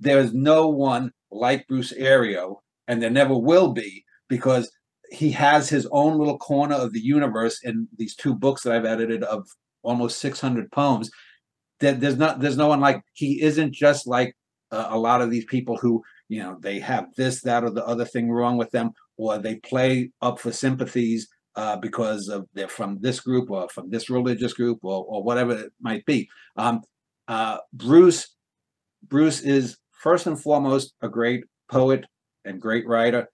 there is no one like Bruce Ario, and there never will be because he has his own little corner of the universe in these two books that I've edited of almost 600 poems. That there's not there's no one like he isn't just like uh, a lot of these people who you know they have this that or the other thing wrong with them or they play up for sympathies uh, because of they're from this group or from this religious group or, or whatever it might be. Um, uh, Bruce Bruce is first and foremost a great poet and great writer,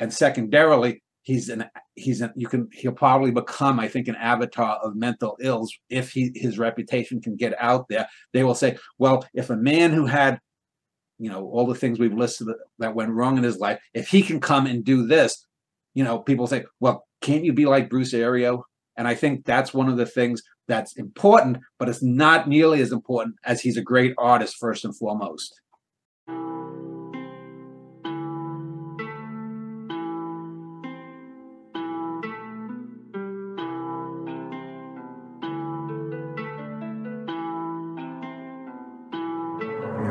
and secondarily he's an he's an you can he'll probably become I think an avatar of mental ills if he his reputation can get out there. They will say, well, if a man who had you know all the things we've listed that, went wrong in his life, if he can come and do this, you know, people say, well, can't you be like Bruce Ario? And I think that's one of the things that's important, but it's not nearly as important as he's a great artist first and foremost.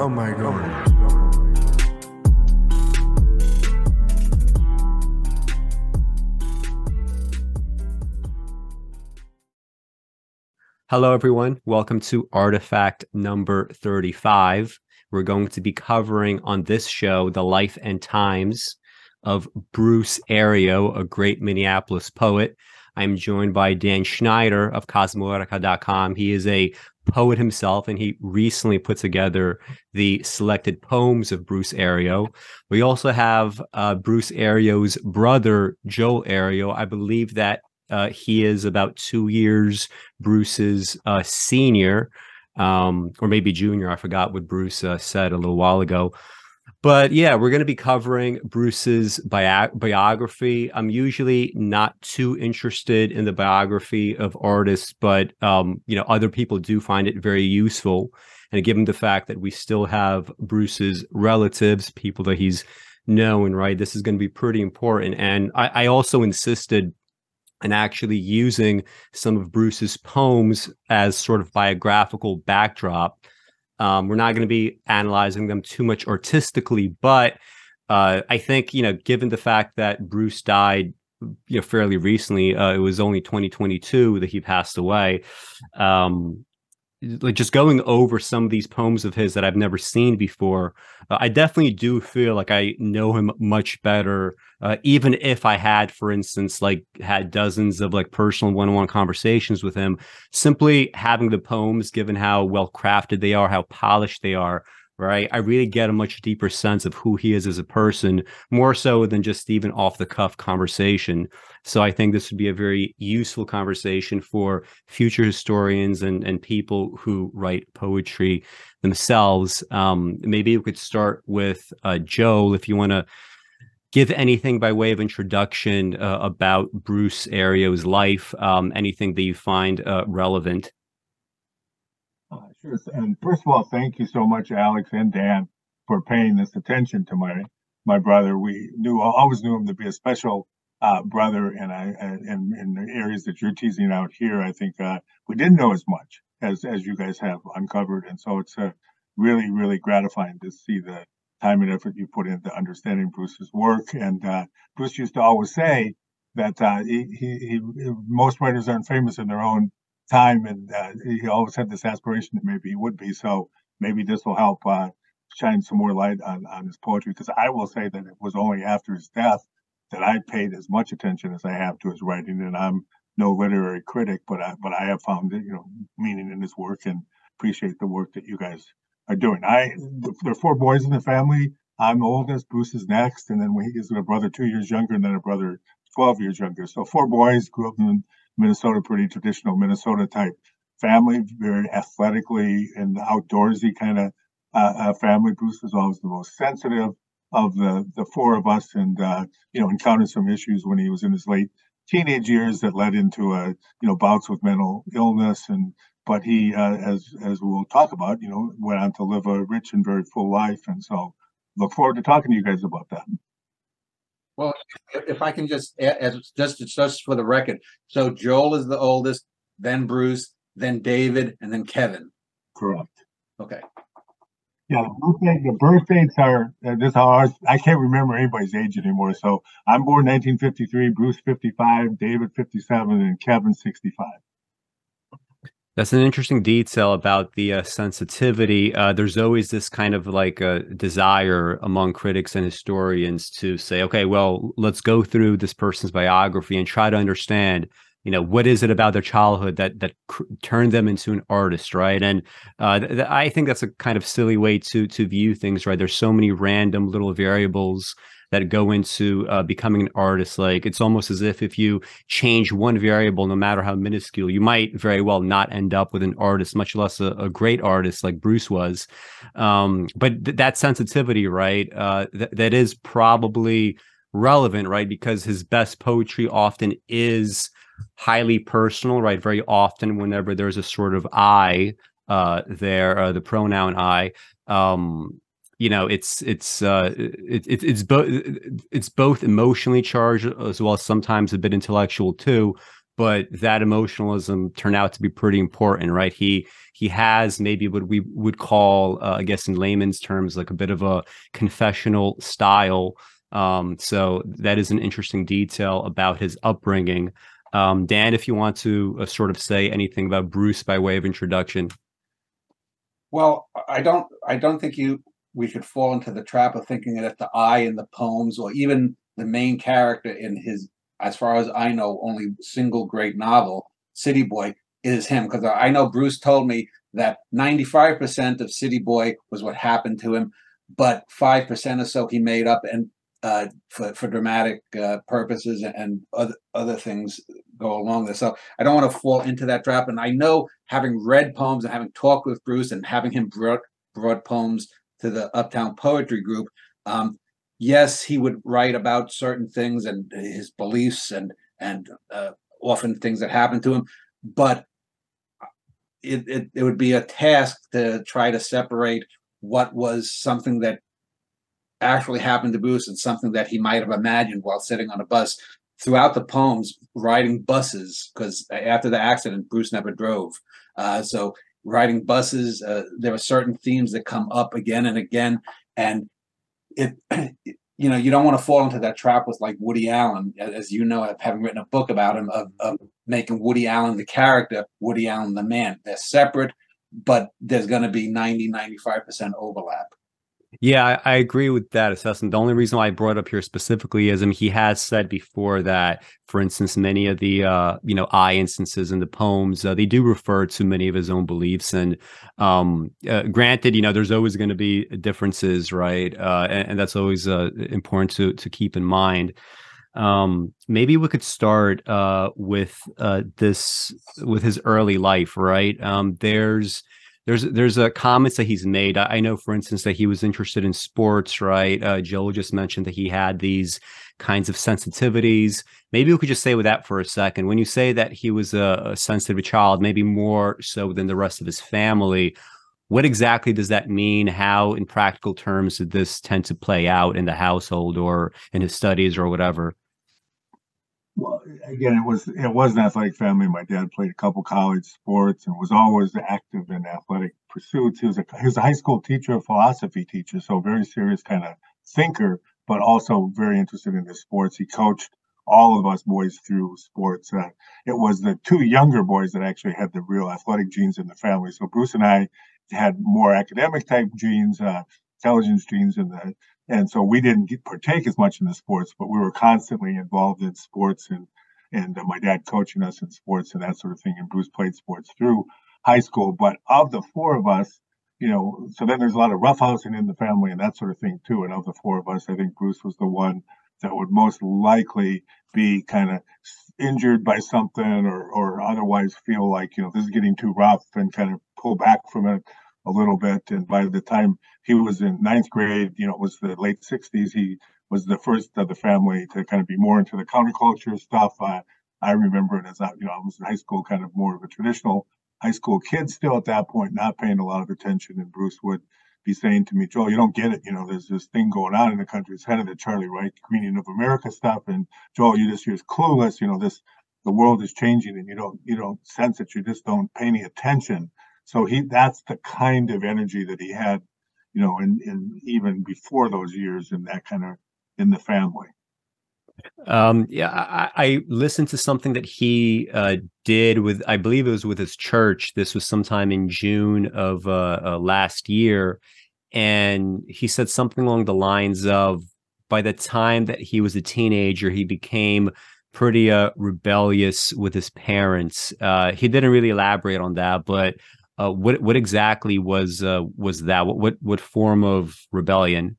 Oh my god. Hello, everyone. Welcome to Artifact number 35. We're going to be covering on this show the life and times of Bruce Ario, a great Minneapolis poet. I'm joined by Dan Schneider of Cosmoetica.com. He is a poet himself, and he recently put together the selected poems of Bruce Ario. We also have uh, Bruce Ario's brother, Joel Ario. I believe that uh, he is about two years Bruce's uh, senior, um, or maybe junior. I forgot what Bruce uh, said a little while ago. But yeah, we're going to be covering Bruce's bi- biography. I'm usually not too interested in the biography of artists, but um, you know, other people do find it very useful. And given the fact that we still have Bruce's relatives, people that he's known, right, this is going to be pretty important. And I, I also insisted and actually using some of Bruce's poems as sort of biographical backdrop. Um, we're not going to be analyzing them too much artistically, but uh, I think you know, given the fact that Bruce died, you know, fairly recently, uh, it was only 2022 that he passed away. Um, like just going over some of these poems of his that I've never seen before, uh, I definitely do feel like I know him much better. Uh, even if I had, for instance, like had dozens of like personal one-on-one conversations with him, simply having the poems, given how well crafted they are, how polished they are, right? I really get a much deeper sense of who he is as a person, more so than just even off the cuff conversation. So I think this would be a very useful conversation for future historians and, and people who write poetry themselves. Um, maybe we could start with uh, Joel, if you want to give anything by way of introduction uh, about Bruce Ario's life, um, anything that you find uh, relevant. Sure. And first of all, thank you so much, Alex and Dan, for paying this attention to my my brother. We knew always knew him to be a special uh, brother, and I and in the areas that you're teasing out here, I think uh, we didn't know as much as as you guys have uncovered, and so it's uh, really really gratifying to see the time and effort you put into understanding Bruce's work. And uh, Bruce used to always say that uh, he, he, he, most writers aren't famous in their own time, and uh, he always had this aspiration that maybe he would be. So maybe this will help uh, shine some more light on, on his poetry. Because I will say that it was only after his death that I paid as much attention as I have to his writing, and I'm no literary critic, but I, but I have found you know meaning in his work and appreciate the work that you guys are doing. I there are four boys in the family. I'm oldest. Bruce is next, and then we he's a brother two years younger, and then a brother twelve years younger. So four boys grew up in Minnesota, pretty traditional Minnesota type family, very athletically and outdoorsy kind of uh, uh, family. Bruce was always the most sensitive of the the four of us, and uh, you know encountered some issues when he was in his late teenage years that led into a you know bouts with mental illness and but he uh, as as we'll talk about you know went on to live a rich and very full life and so look forward to talking to you guys about that well, if I can just as just just for the record, so Joel is the oldest, then Bruce, then David, and then Kevin. Correct. Okay. Yeah, the birth, the birth dates are uh, this ours. I can't remember anybody's age anymore. So I'm born 1953, Bruce 55, David 57, and Kevin 65. That's an interesting detail about the uh, sensitivity. Uh, there's always this kind of like a desire among critics and historians to say, okay, well, let's go through this person's biography and try to understand, you know, what is it about their childhood that that cr- turned them into an artist, right? And uh, th- th- I think that's a kind of silly way to to view things, right? There's so many random little variables that go into uh, becoming an artist. Like it's almost as if if you change one variable, no matter how minuscule, you might very well not end up with an artist, much less a, a great artist like Bruce was. Um, but th- that sensitivity, right, uh, th- that is probably relevant, right, because his best poetry often is highly personal, right? Very often, whenever there's a sort of I uh, there, uh, the pronoun I, um, you know it's it's uh it, it, it's both it's both emotionally charged as well as sometimes a bit intellectual too but that emotionalism turned out to be pretty important right? He he has maybe what we would call uh, i guess in layman's terms like a bit of a confessional style um so that is an interesting detail about his upbringing. Um dan if you want to uh, sort of say anything about bruce by way of introduction. Well i don't i don't think you we could fall into the trap of thinking that the I in the poems or even the main character in his, as far as I know, only single great novel, City Boy, is him. Because I know Bruce told me that 95% of City Boy was what happened to him, but 5% or so he made up and uh, for, for dramatic uh, purposes and other, other things go along there. So I don't want to fall into that trap. And I know having read poems and having talked with Bruce and having him brought, brought poems to the Uptown Poetry Group. Um, yes, he would write about certain things and his beliefs and and uh, often things that happened to him, but it, it, it would be a task to try to separate what was something that actually happened to Bruce and something that he might have imagined while sitting on a bus. Throughout the poems, riding buses, because after the accident, Bruce never drove. Uh, so riding buses. Uh, there are certain themes that come up again and again, and it, you know, you don't want to fall into that trap with like Woody Allen, as you know, having written a book about him, of, of making Woody Allen the character, Woody Allen the man. They're separate, but there's going to be 90, 95% overlap. Yeah, I, I, agree with that assessment. The only reason why I brought up here specifically is, I mean, he has said before that, for instance, many of the uh, you know I instances in the poems uh, they do refer to many of his own beliefs. And um, uh, granted, you know, there's always going to be differences, right? Uh, and, and, that's always uh, important to to keep in mind. Um, maybe we could start uh, with this with his early life, right? Um, there's there's there's a comments that he's made. I, I, know, for instance, that he was interested in sports. Right, uh, Joe just mentioned that he had these kinds of sensitivities. Maybe we could just say with that for a second. When you say that he was a, a sensitive child, maybe more so than the rest of his family. What exactly does that mean? How, in practical terms, did this tend to play out in the household or in his studies or whatever? Well, again, it was it was an athletic family. My dad played a couple college sports and was always active in athletic pursuits. He was a he was a high school teacher, a philosophy teacher, so very serious kind of thinker, but also very interested in the sports. He coached all of us boys through sports. Uh, it was the two younger boys that actually had the real athletic genes in the family. So Bruce and I had more academic type genes, uh, intelligence genes, in the and so we didn't get, partake as much in the sports, but we were constantly involved in sports and and uh, my dad coaching us in sports and that sort of thing. And Bruce played sports through high school. But of the four of us, you know, so then there's a lot of roughhousing in the family and that sort of thing too. And of the four of us, I think Bruce was the one that would most likely be kind of injured by something or or otherwise feel like you know this is getting too rough and kind of pull back from it a little bit. And by the time he was in ninth grade, you know, it was the late 60s, he was the first of the family to kind of be more into the counterculture stuff. Uh, I remember it as I, you know, I was in high school, kind of more of a traditional high school kid still at that point, not paying a lot of attention. And Bruce would be saying to me, Joel, you don't get it. You know, there's this thing going on in the country. It's kind of the Charlie Reich Greening of America stuff. And Joel, you just, you're clueless. You know, this, the world is changing and you don't, you don't sense it. You just don't pay any attention. So he that's the kind of energy that he had you know, and, and even before those years in that kind of in the family. Um, yeah, I, I, listened to something that he uh, did with, I believe it was with his church. This was sometime in June of uh, uh, last year. And he said something along the lines of by the time that he was a teenager, he became pretty uh, rebellious with his parents. Uh, he didn't really elaborate on that, but uh, what what exactly was uh, was that? What, what what form of rebellion?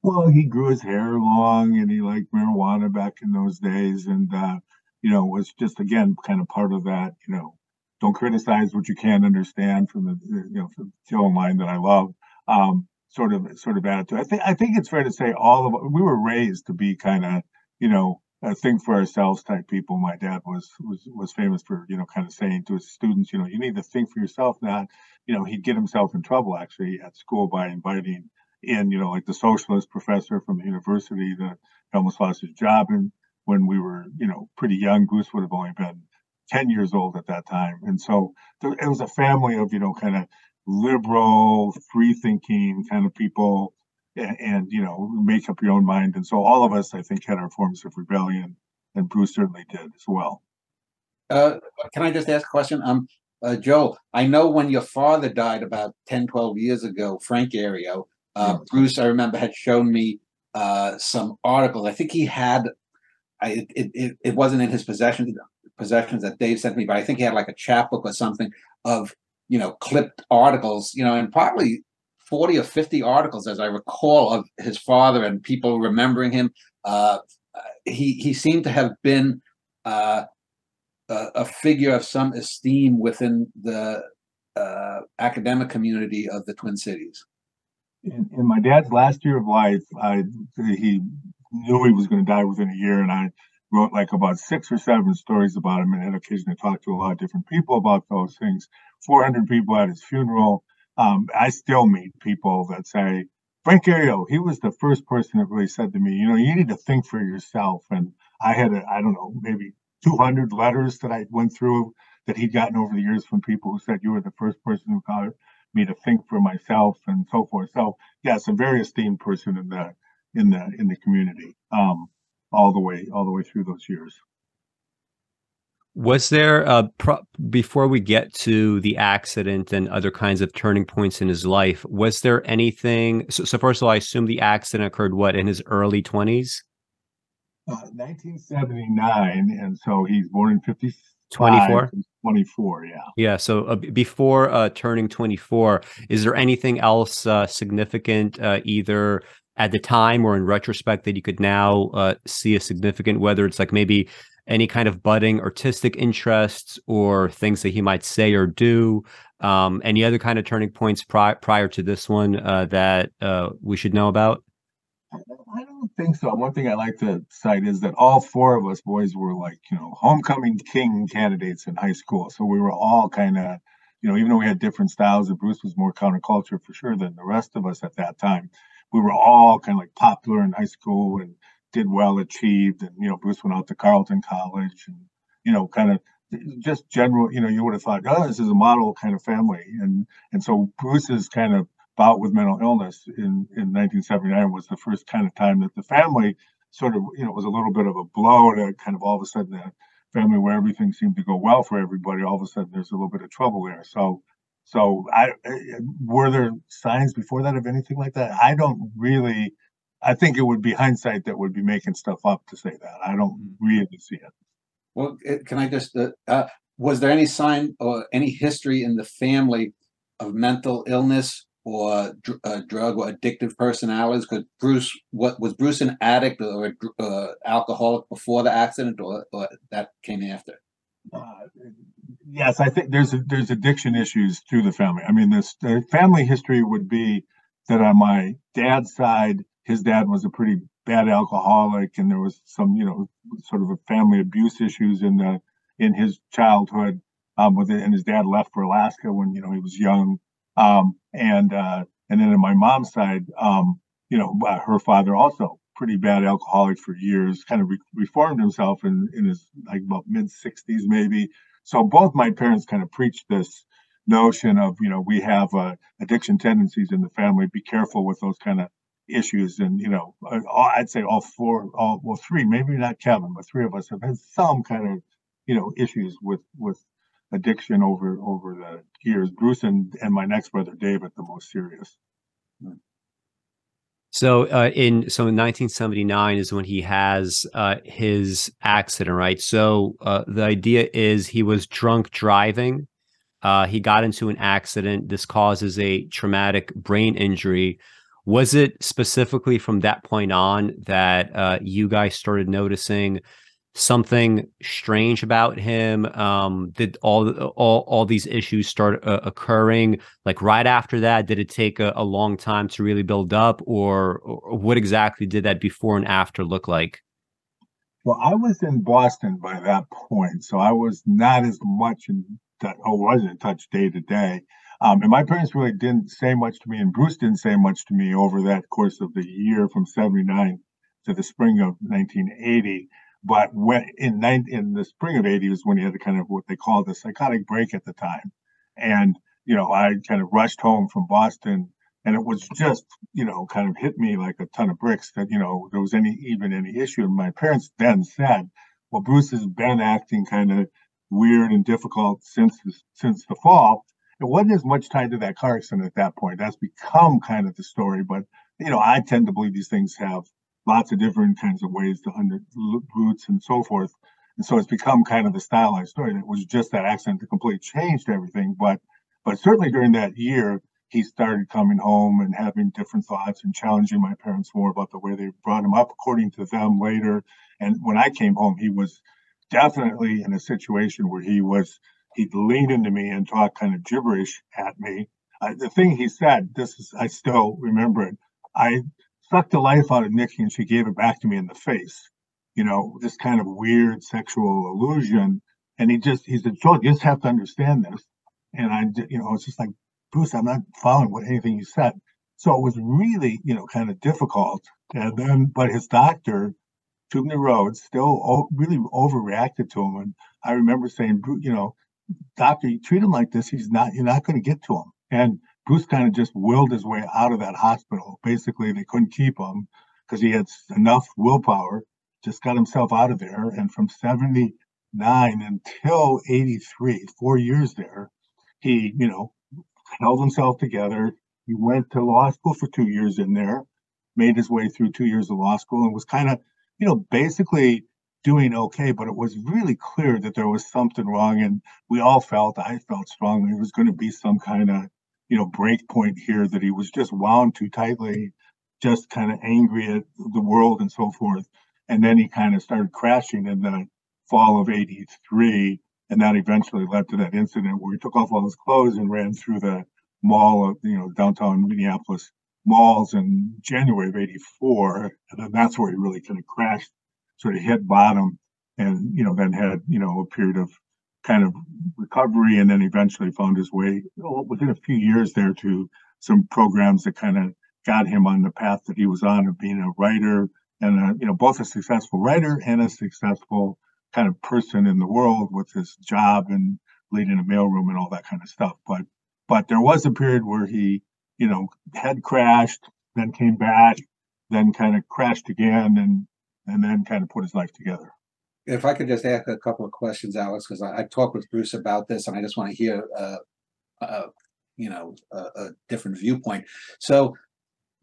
Well, he grew his hair long and he liked marijuana back in those days. And, uh, you know, was just, again, kind of part of that, you know, don't criticize what you can't understand from the, you know, from the line that I love. Um, sort of, sort of attitude. I think, I think it's fair to say all of we were raised to be kind of, you know, a think for ourselves type people. My dad was, was, was famous for, you know, kind of saying to his students, you know, you need to think for yourself, not, you know, he'd get himself in trouble actually at school by inviting in, you know, like the socialist professor from the university that almost lost his job. And when we were, you know, pretty young, Bruce would have only been 10 years old at that time. And so there, it was a family of, you know, kind of liberal, free thinking kind of people and, and, you know make up your own mind. And so all of us i think had our forms of rebellion and bruce certainly did as well. Uh, can i just ask a question? Um, uh, joe i know when your father died about 10 12 years ago frank ario uh, yeah. bruce i remember had shown me uh, some articles. I think he had I, it, it, it wasn't in his possession possessions that dave sent me but i think he had like a chapbook or something of you know clipped articles you know and partly 40 or 50 articles, as I recall, of his father and people remembering him. Uh, he, he seemed to have been uh, a, a, figure of some esteem within the uh, academic community of the Twin Cities. In, in, my dad's last year of life, I, he knew he was going to die within a year, and I wrote like about six or seven stories about him and had occasion to talk to a lot of different people about those things. 400 people at his funeral. Um, I still meet people that say, Frank Ario, he was the first person that really said to me, you know, you need to think for yourself. And I had, I don't know, maybe 200 letters that I went through that he'd gotten over the years from people who said you were the first person who got me to think for myself and so forth. So yes, a very esteemed person in the in the in the community, um, all the way all the way through those years. Was there uh, pro- before we get to the accident and other kinds of turning points in his life? Was there anything? So, so first of all, I assume the accident occurred what in his early twenties. Uh, 1979, and so he's born in 50, 24 24 yeah yeah so uh, before uh, turning 24 is there anything else uh, significant uh, either at the time or in retrospect that you could now uh, see a significant whether it's like maybe any kind of budding artistic interests or things that he might say or do um, any other kind of turning points pri- prior to this one uh, that we should know about I don't think so. One thing I like to cite is that all four of us boys were like, you know, homecoming king candidates in high school. So we were all kind of, you know, even though we had different styles, and Bruce was more counterculture for sure than the rest of us at that time. We were all kind of like popular in high school and did well, achieved. And, you know, Bruce went out to Carleton College and, you know, kind of just general, you know, you would have thought, oh, this is a model kind of family. And and so Bruce's kind of bout with mental illness in, in 1979 was the first kind of time that the family sort of, you know, was a little bit of a blow to kind of all of a sudden that family where everything seemed to go well for everybody, all of a sudden there's a little bit of trouble there. So, so I eh, were there signs before that of anything like that? I don't really. I think it would be hindsight that would be making stuff up to say that. I don't mm-hmm. really see it. Well, can I just? Uh, uh, was there any sign or any history in the family of mental illness or uh, drug or addictive personalities? Because Bruce, what was Bruce an addict or uh, alcoholic before the accident, or, or that came after? Uh, yes, I think there's there's addiction issues through the family. I mean, this the family history would be that on my dad's side, his dad was a pretty bad alcoholic, and there was some you know sort of a family abuse issues in the in his childhood. Um, with it, and his dad left for Alaska when you know he was young um, and uh, and then on my mom's side, um, you know, uh, her father also pretty bad alcoholic for years, kind of re- reformed himself in in his like about mid 60s maybe. So both my parents kind of preached this notion of you know we have uh, addiction tendencies in the family. Be careful with those kind of issues, and you know uh, I'd say all four, all well three, maybe not Kevin, but three of us have had some kind of you know issues with with addiction over over the years. Bruce and and my next brother David, the most serious. So uh, in so in 1979 is when he has uh, his accident, right? So uh, the idea is he was drunk driving. Uh, he got into an accident. This causes a traumatic brain injury. Was it specifically from that point on that uh, you guys started noticing something strange about him? Um, did all all all these issues start uh, occurring like right after that? Did it take a, a long time to really build up, or, or, what exactly did that before and after look like? Well, I was in Boston by that point, so I was not as much in that. or wasn't in touch day to day. Um, and my parents really didn't say much to me, and Bruce didn't say much to me over that course of the year from '79 to the spring of 1980. But when in in the spring of '80 was when he had a kind of what they called a psychotic break at the time, and you know I kind of rushed home from Boston, and it was just you know kind of hit me like a ton of bricks that you know there was any even any issue. And my parents then said, "Well, Bruce has been acting kind of weird and difficult since since the fall." It wasn't as much tied to that car accident at that point. That's become kind of the story, but you know I tend to believe these things have lots of different kinds of ways to under roots and so forth. And so it's become kind of the stylized story. It was just that accident that completely changed everything. But but certainly during that year, he started coming home and having different thoughts and challenging my parents more about the way they brought him up, according to them later. And when I came home, he was definitely in a situation where he was he'd lean into me and talk kind of gibberish at me. Uh, the thing he said, this is I still remember it. I sucked the life out of Nikki and she gave it back to me in the face. You know, this kind of weird sexual illusion. And he just, he said, Joel, you just have to understand this. And I, you know, it's just like, Bruce, I'm not following what anything you said. So it was really, you know, kind of difficult. And then, but his doctor to Rhodes, still really overreacted to him. And I remember saying, you know, doctor, you treat him like this, he's not, you're not going to get to him. And Bruce kind of just willed his way out of that hospital. Basically, they couldn't keep him because he had enough willpower, just got himself out of there. And from 79 until 83, four years there, he, you know, held himself together. He went to law school for two years in there, made his way through two years of law school, and was kind of, you know, basically doing okay. But it was really clear that there was something wrong. And we all felt, I felt strongly, it was going to be some kind of you know, break point here that he was just wound too tightly, just kind of angry at the world and so forth. And then he kind of started crashing in the fall of 83. And that eventually led to that incident where he took off all his clothes and ran through the mall of, you know, downtown Minneapolis malls in January of 84. And then that's where he really kind of crashed, sort of hit bottom and, you know, then had, you know, a period of kind of recovery and then eventually found his way oh, within a few years there to some programs that kind of got him on the path that he was on of being a writer and a, you know both a successful writer and a successful kind of person in the world with his job and leading a mailroom and all that kind of stuff. But but there was a period where he you know had crashed then came back then kind of crashed again and and then kind of put his life together if I could just ask a couple of questions, Alex, because I, have talked with Bruce about this, and I just want to hear, uh, uh, you know, a, a, different viewpoint. So,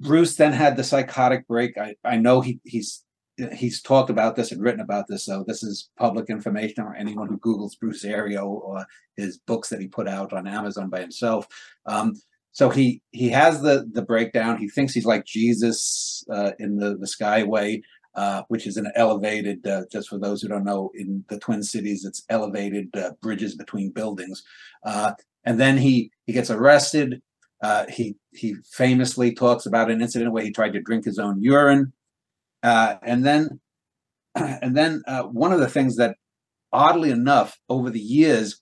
Bruce then had the psychotic break. I, I know he he's he's talked about this and written about this, so this is public information or anyone who Google's Bruce Ario or his books that he put out on Amazon by himself. Um, so he he has the the breakdown. He thinks he's like Jesus uh, in the the Skyway uh, which is an elevated, uh, just for those who don't know, in the Twin Cities, it's elevated uh, bridges between buildings. Uh, and then he he gets arrested. Uh, he he famously talks about an incident where he tried to drink his own urine. and then and then one of the things that, oddly enough, over the years,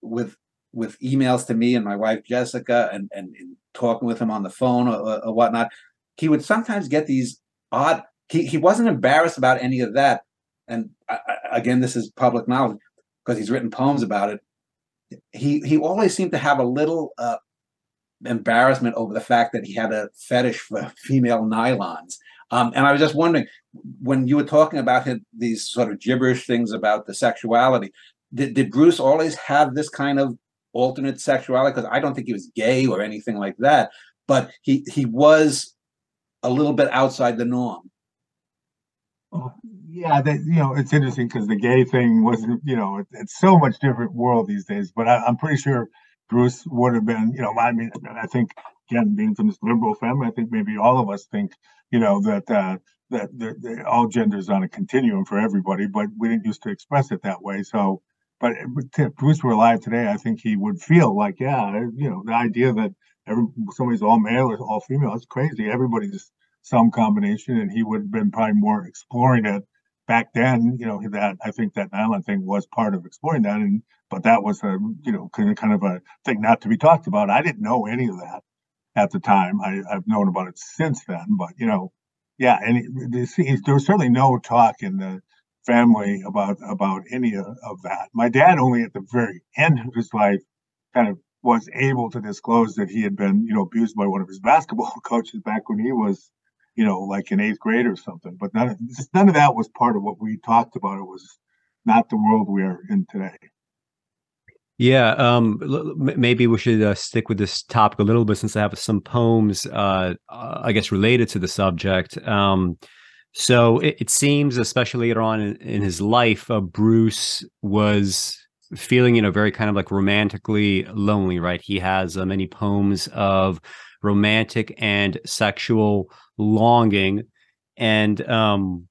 with with emails to me and my wife Jessica, and and, and talking with him on the phone or, or whatnot, he would sometimes get these odd he, he wasn't embarrassed about any of that. And I, I, again, this is public knowledge because he's written poems about it. he he always seemed to have a little uh, embarrassment over the fact that he had a fetish for female nylons. Um, and I was just wondering, when you were talking about his, these sort of gibberish things about the sexuality, did, did Bruce always have this kind of alternate sexuality? Because I don't think he was gay or anything like that, but he he was a little bit outside the norm. Oh, yeah, that you know, it's interesting because the gay thing wasn't, you know, it, it's so much different world these days. But I, I'm pretty sure Bruce would have been, you know, I mean, I think again, being from this liberal family, I think maybe all of us think, you know, that uh, that the, the, all genders on a continuum for everybody, but we didn't used to express it that way. So, but if Bruce were alive today, I think he would feel like, yeah, you know, the idea that every somebody's all male or all female, it's crazy. Everybody's some combination, and he would have been probably more exploring it back then, you know, that I think that nylon thing was part of exploring that, and but that was a you know kind of a thing not to be talked about. I didn't know any of that at the time. I, have known about it since then, but you know, yeah, and it, there was certainly no talk in the family about about any of, of that. My dad only at the very end of his life kind of was able to disclose that he had been you know abused by one of his basketball coaches back when he was you know, like in eighth grade or something. But none of, none of that was part of what we talked about. It was not the world we are in today. Yeah, um, maybe we should uh, stick with this topic a little bit since I have some poems, uh, uh, I guess, related to the subject. Um, so it, it, seems, especially later on in, in his life, uh, Bruce was feeling, you know, very kind of like romantically lonely, right? He has uh, many poems of romantic and sexual longing. And um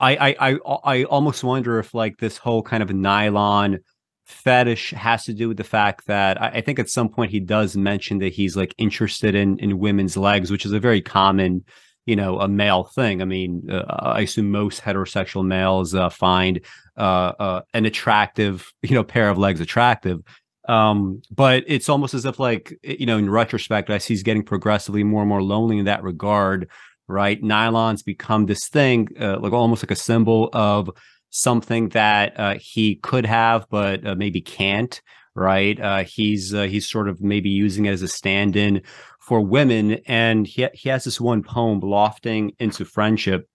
I, I i i almost wonder if like this whole kind of nylon fetish has to do with the fact that I, I, think at some point he does mention that he's like interested in in women's legs which is a very common you know a male thing. I mean uh, i assume most heterosexual males uh, find uh, uh an attractive you know pair of legs attractive um but it's almost as if like you know in retrospect i see he's getting progressively more and more lonely in that regard right? Nylons become this thing uh, like almost like a symbol of something that uh, he could have but uh, maybe can't right? Uh, he's uh, he's sort of maybe using it as a stand-in for women and he, he has this one poem lofting into friendship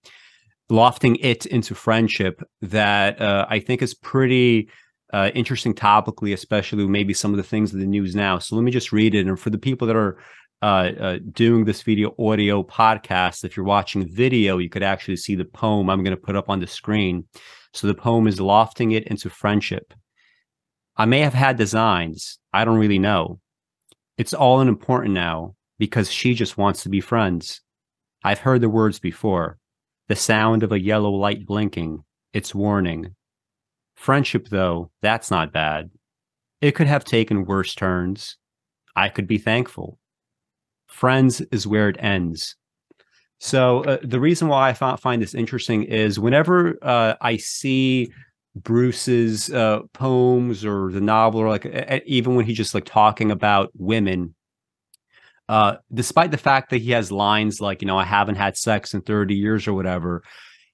lofting it into friendship that uh, i think is pretty uh, interesting topically, especially maybe some of the things in the news now. So let me just read it. And for the people that are uh, uh, doing this video audio podcast, if you're watching video, you could actually see the poem I'm going to put up on the screen. So the poem is lofting it into friendship. I may have had designs. I don't really know. It's all unimportant now because she just wants to be friends. I've heard the words before. The sound of a yellow light blinking. It's warning. Friendship, though, that's not bad. It could have taken worse turns. I could be thankful. Friends is where it ends. So uh, the reason why I find this interesting is whenever uh, I see Bruce's uh, poems or the novel, or like even when he's just like talking about women, uh, despite the fact that he has lines like you know I haven't had sex in thirty years or whatever,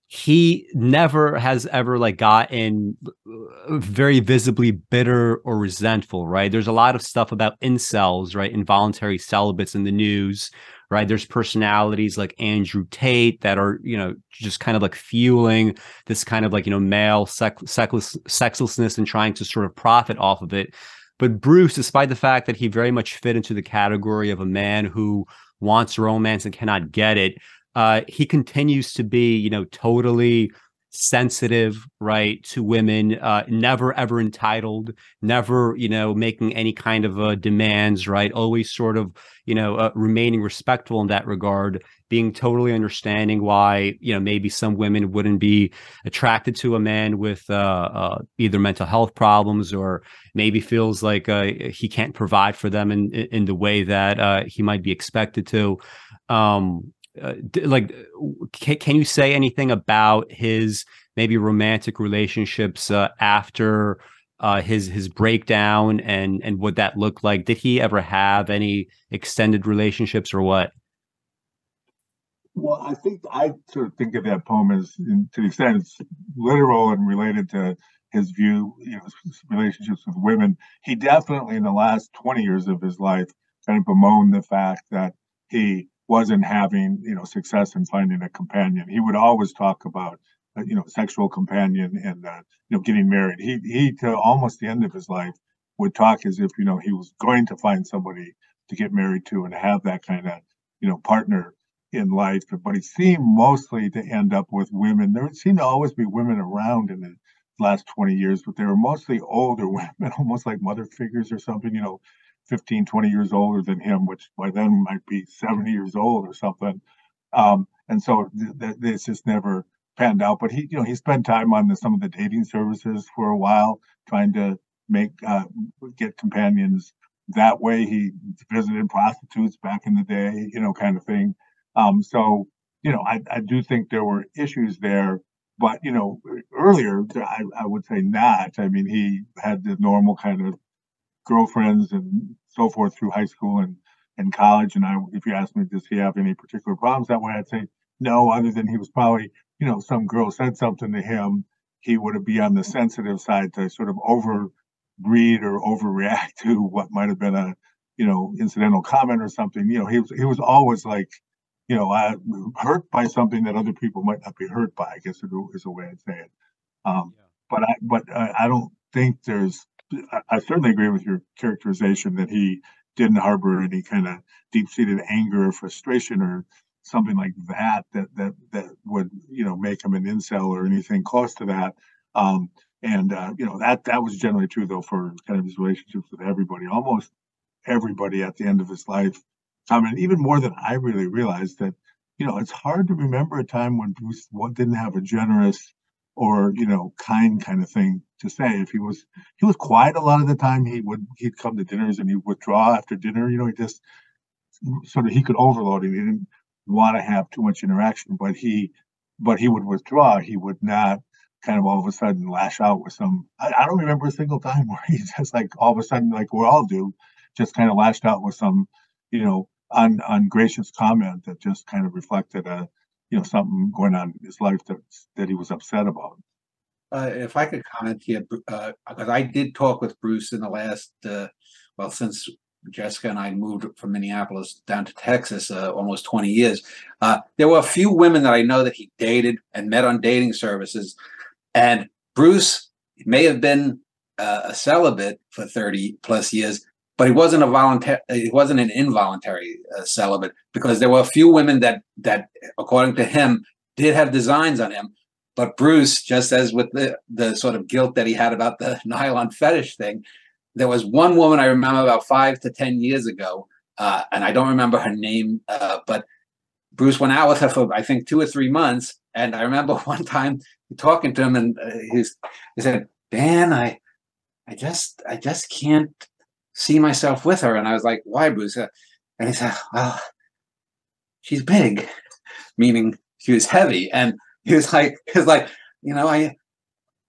he never has ever like gotten uh, very visibly bitter or resentful, right? There's a lot of stuff about incels, right? Involuntary celibates in the news, right? There's personalities like Andrew Tate that are, you know, just kind of like fueling this kind of like, you know, male sex, sexless, sexlessness and trying to sort of profit off of it. But Bruce, despite the fact that he very much fit into the category of a man who wants romance and cannot get it, uh, he continues to be, you know, totally sensitive, right, to women, uh, never ever entitled, never, you know, making any kind of uh, demands, right, always sort of, you know, uh, remaining respectful in that regard, being totally understanding why, you know, maybe some women wouldn't be attracted to a man with uh, uh, either mental health problems or maybe feels like uh, he can't provide for them in in the way that he might be expected to. Um, uh, like can, can, you say anything about his maybe romantic relationships uh, after uh, his his breakdown and and what that looked like did he ever have any extended relationships or what well i think i sort of think of that poem as in, to the extent it's literal and related to his view, you know, his relationships with women. He definitely, in the last 20 years of his life, kind of bemoaned the fact that he wasn't having, you know, success in finding a companion. He would always talk about, uh, you know, sexual companion and, uh, you know, getting married. He, he, to almost the end of his life, would talk as if, you know, he was going to find somebody to get married to and have that kind of, you know, partner in life. But he seemed mostly to end up with women. There seemed to always be women around in the last 20 years, but they were mostly older women, almost like mother figures or something, you know, 15, 20 years older than him, which by then might be 70 years old or something. Um, and so th- th- this just never panned out. But he, you know, he spent time on the, some of the dating services for a while, trying to make uh, get companions that way. He visited prostitutes back in the day, you know, kind of thing. Um, so, you know, I, I do think there were issues there but you know earlier I, I would say not i mean he had the normal kind of girlfriends and so forth through high school and and college and i if you ask me does he have any particular problems that way i'd say no other than he was probably you know some girl said something to him he would be on the sensitive side to sort of over read or overreact to what might have been a you know incidental comment or something you know he was he was always like you know, uh, hurt by something that other people might not be hurt by. I guess is a way I'd say it. Um, yeah. But I, but I, I don't think there's. I, certainly agree with your characterization that he didn't harbor any kind of deep-seated anger or frustration or something like that that that that would you know make him an incel or anything close to that. Um, and uh, you know that that was generally true though for kind of his relationships with everybody. Almost everybody at the end of his life I mean, even more than I really realized that, you know, it's hard to remember a time when Bruce didn't have a generous or you know kind kind of thing to say. If he was he was quiet a lot of the time, he would he'd come to dinners and he'd withdraw after dinner. You know, he just sort of he could overload it. He didn't want to have too much interaction, but he but he would withdraw. He would not kind of all of a sudden lash out with some. I, I don't remember a single time where he just like all of a sudden like we all do, just kind of lashed out with some you know un, ungracious comment that just kind of reflected a you know something going on in his life that that he was upset about. Uh, if I could comment here, because uh, I did talk with Bruce in the last, uh, well, since Jessica and I moved from Minneapolis down to Texas uh, almost 20 years, uh, there were a few women that I know that he dated and met on dating services. And Bruce may have been a celibate for 30 plus years, but he wasn't a voluntary he wasn't an involuntary uh, celibate because there were a few women that that according to him did have designs on him but bruce just as with the the sort of guilt that he had about the nylon fetish thing there was one woman i remember about five to ten years ago uh, and i don't remember her name uh, but bruce went out with her for i think two or three months and i remember one time talking to him and uh, he said dan i i just i just can't see myself with her. And I was like, why, Bruce? And he said, well, she's big, meaning she was heavy. And he was like, he was like, you know, I,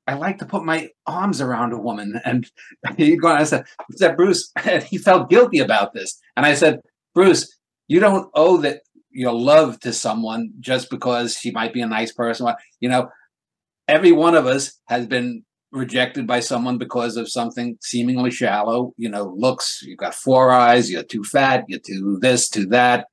I like to put my arms around a woman. And he'd go on, I said, I said, Bruce, and he felt guilty about this. And I said, Bruce, you don't owe that your love to someone just because she might be a nice person. You know, every one of us has been rejected by someone because of something seemingly shallow, you know, looks, you've got four eyes, you're too fat, you're too this, too that,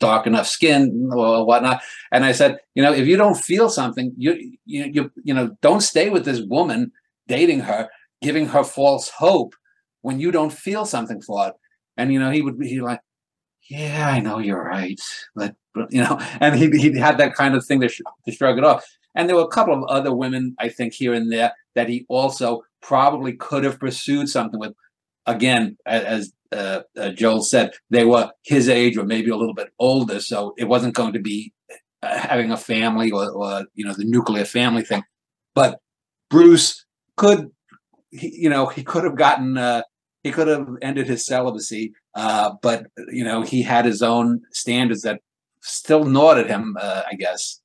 dark enough skin or whatnot. And I said, you know, if you don't feel something, you, you, you, you know, don't stay with this woman dating her, giving her false hope when you don't feel something for it. And, you know, he would be like, yeah, I know you're right. But, you know, and he, he had that kind of thing to, sh- to shrug it off. And there were a couple of other women, I think, here and there that he also probably could have pursued something with. Again, as uh, uh, Joel said, they were his age or maybe a little bit older, so it wasn't going to be uh, having a family or, or, you know the nuclear family thing. But Bruce could, he, you know, he could have gotten. Uh, he could have ended his celibacy, uh, but you know he had his own standards that still gnawed at him. Uh, I guess.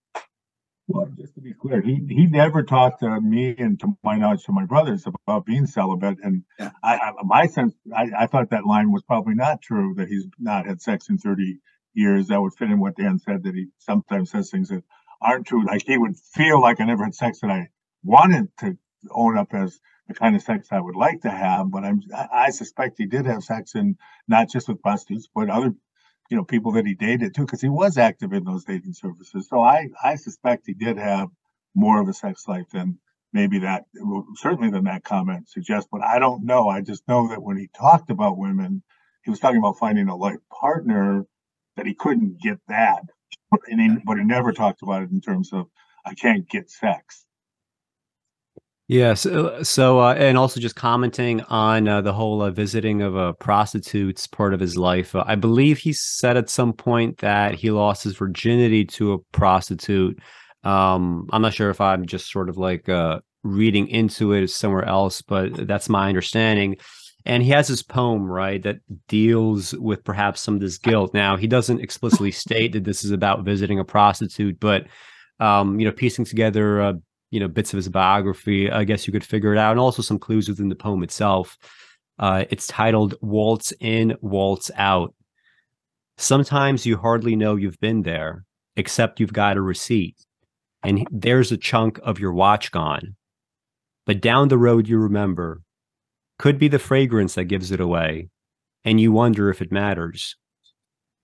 Well, just to be clear, he he never talked to me and to my knowledge to my brothers about being celibate. And yeah. I, I, my sense, I, I thought that line was probably not true that he's not had sex in 30 years. That would fit in what Dan said that he sometimes says things that aren't true. Like he would feel like I never had sex that I wanted to own up as the kind of sex I would like to have, but I'm I suspect he did have sex and not just with prostitutes, but other you know people that he dated too, because he was active in those dating services. So I I suspect he did have more of a sex life than maybe that certainly than that comment suggests. But I don't know. I just know that when he talked about women, he was talking about finding a life partner that he couldn't get that, and he, but he never talked about it in terms of I can't get sex. Yes. So, so uh, and also just commenting on uh, the whole uh, visiting of a prostitute's part of his life. Uh, I believe he said at some point that he lost his virginity to a prostitute. Um, I'm not sure if I'm just sort of like uh, reading into it somewhere else, but that's my understanding. And he has his poem, right, that deals with perhaps some of this guilt. Now, he doesn't explicitly state that this is about visiting a prostitute, but um, you know, piecing together uh, you know bits of his biography i guess you could figure it out and also some clues within the poem itself. Uh, it's titled waltz in waltz out. Sometimes you hardly know you've been there except you've got a receipt and there's a chunk of your watch gone. But down the road you remember could be the fragrance that gives it away and you wonder if it matters.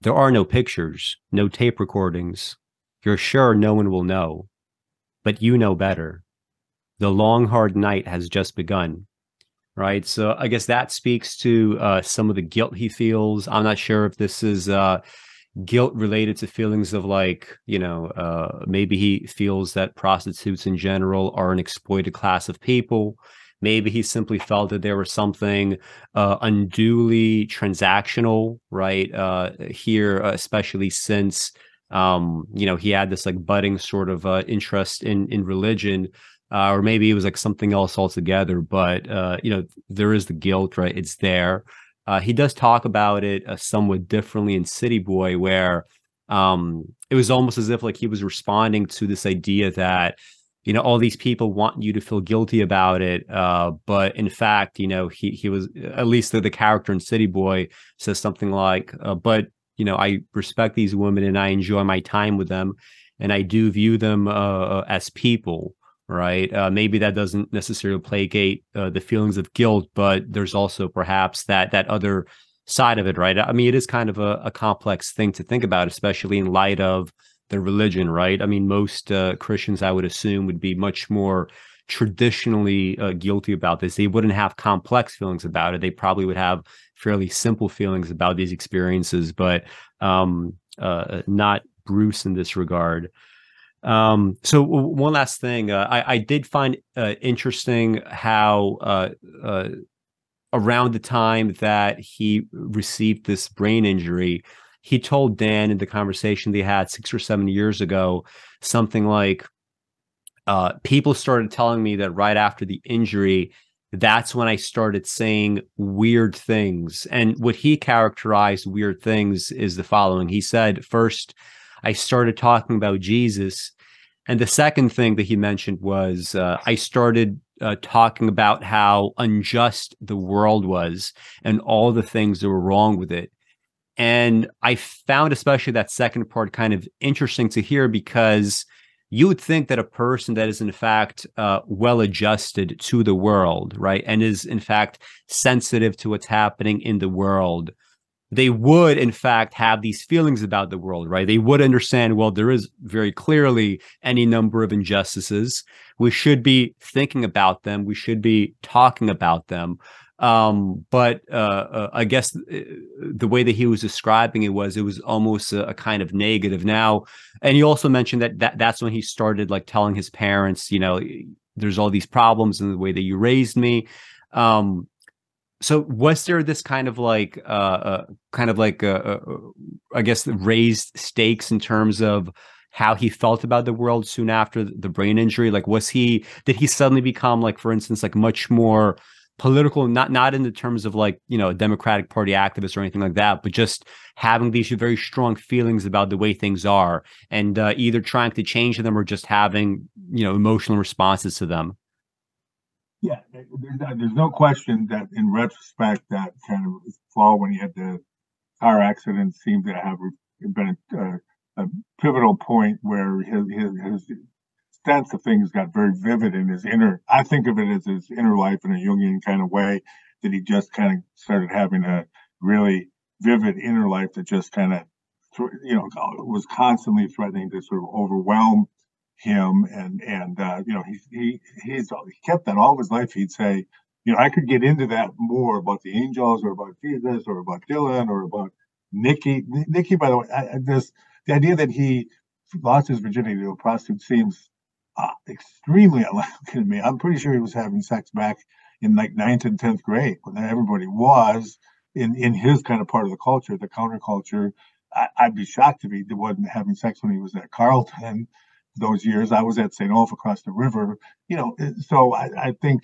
There are no pictures no tape recordings. You're sure no one will know but you know better. The long, hard night has just begun. Right. So I guess that speaks to uh, some of the guilt he feels. I'm not sure if this is uh, guilt related to feelings of like, you know, uh, maybe he feels that prostitutes in general are an exploited class of people. Maybe he simply felt that there was something uh, unduly transactional, right? Uh, here, especially since um you know he had this like budding sort of uh interest in in religion uh, or maybe it was like something else altogether but uh you know there is the guilt right? It's there. Uh he does talk about it uh, somewhat differently in city boy where um it was almost as if like he was responding to this idea that you know all these people want you to feel guilty about it uh but in fact you know he he was at least the, the character in city boy says something like uh, but you know i respect these women and i enjoy my time with them and i do view them uh, uh, as people right? Uh, maybe that doesn't necessarily placate uh, the feelings of guilt but there's also perhaps that that other side of it right? I mean it is kind of a, a complex thing to think about especially in light of the religion right? I mean most uh, christians i would assume would be much more traditionally uh, guilty about this. They wouldn't have complex feelings about it. They probably would have fairly simple feelings about these experiences, but um, uh, not Bruce in this regard. Um, so one last thing, uh, I, I, did find uh, interesting how uh, uh, around the time that he received this brain injury, he told Dan in the conversation they had six or seven years ago something like, uh, "People started telling me that right after the injury, that's when I started saying weird things. And what he characterized weird things is the following. He said, first, I started talking about Jesus. And the second thing that he mentioned was uh, I started uh, talking about how unjust the world was and all the things that were wrong with it. And I found especially that second part kind of interesting to hear because you would think that a person that is in fact uh, well adjusted to the world right and is in fact sensitive to what's happening in the world they would in fact have these feelings about the world right? They would understand well there is very clearly any number of injustices. We should be thinking about them. We should be talking about them um, but uh, uh, I guess uh, the way that he was describing it was it was almost a, a, kind of negative. Now, and you also mentioned that, that that's when he started like telling his parents, you know, there's all these problems in the way that you raised me. Um, so was there this kind of like uh, uh kind of like uh, uh, I guess raised stakes in terms of how he felt about the world soon after the brain injury like was he did he suddenly become like for instance like much more political not not in the terms of like you know a democratic party activist or anything like that but just having these very strong feelings about the way things are and uh, either trying to change them or just having you know emotional responses to them. Yeah there's, no question that in retrospect that kind of fall when he had the car accident seemed to have been a, a pivotal point where his, his, his sense of things got very vivid in his inner. I think of it as his inner life in a Jungian kind of way that he just kind of started having a really vivid inner life that just kind of, you know, was constantly threatening to sort of overwhelm him. And and uh, you know, he he he's he kept that all his life. He'd say, you know, I could get into that more about the angels or about Jesus or about Dylan or about Nikki. Nikki, by the way, I, this the idea that he lost his virginity to a prostitute seems uh, extremely unlikely to me. I'm pretty sure he was having sex back in like ninth and tenth grade when everybody was in in his kind of part of the culture, the counterculture. I, would be shocked if he wasn't having sex when he was at Carleton those years. I was at St. Olaf across the river, you know. Eh, so I, I think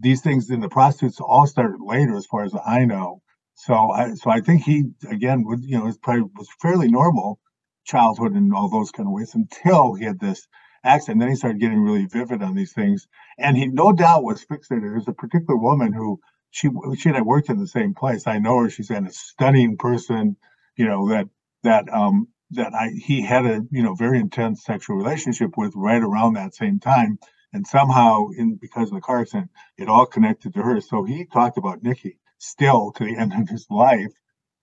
these things in the prostitutes all started later, as far as I know. So I so I think he again would you know was probably was fairly normal childhood and all those kind of ways until he had this accident. Then he started getting really vivid on these things, and he no doubt was fixated. There's a particular woman who she she and I worked in the same place. I know her. She's a stunning person, you know that that um that I he had a you know very intense sexual relationship with right around that same time, and somehow in because of the car accident, it all connected to her. So he talked about Nikki still to the end of his life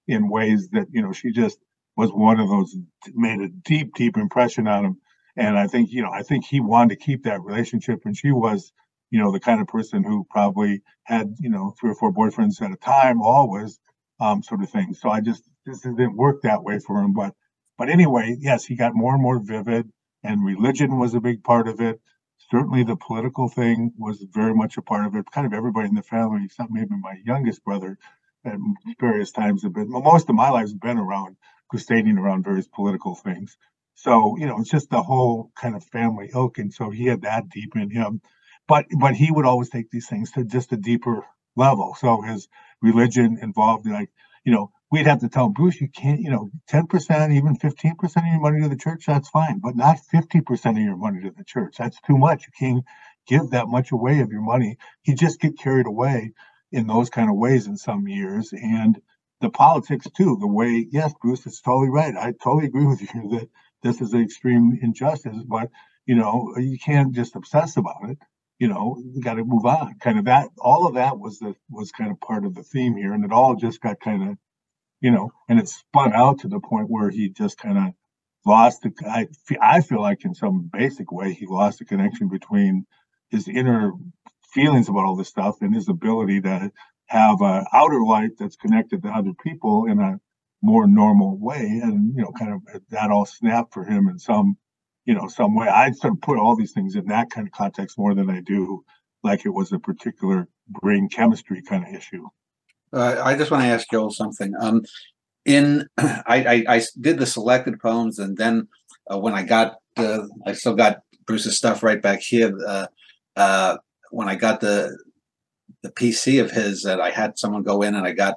in ways that you know she just was one of those made a deep deep impression on him and i think you know i think he wanted to keep that relationship and she was you know the kind of person who probably had you know three or four boyfriends at a time always um, sort of thing. So i just this didn't work that way for him but but anyway yes he got more and more vivid and religion was a big part of it. Certainly the political thing was very much a part of it. Kind of everybody in the family except maybe my youngest brother at various times have been most of my life has been around crusading around various political things so you know it's just the whole kind of family ilk and so he had that deep in him but but he would always take these things to just a deeper level. So his religion involved like you know we'd have to tell Bruce you can't you know ten percent even fifteen percent of your money to the church that's fine, but not fifty percent of your money to the church. That's too much. You can't give that much away of your money. You just get carried away in those kind of ways in some years and the politics too the way yes bruce is totally right i totally agree with you that this is an extreme injustice but you know you can't just obsess about it you know, you got to move on. Kind of that, all of that was the was kind of part of the theme here, and it all just got kind of, you know, and it spun out to the point where he just kind of lost the. I I feel like in some basic way he lost the connection between his inner feelings about all this stuff and his ability to have a outer life that's connected to other people in a more normal way, and you know, kind of that all snapped for him in some you know, some way. I sort of put all these things in that kind of context more than I do like it was a particular brain chemistry kind of issue. Uh, I just want to ask Joel something. Um, in I, I, I did the selected poems, and then uh, when I got uh, I still got Bruce's stuff right back here. Uh, uh, when I got the the PC of his, that I had someone go in, and I got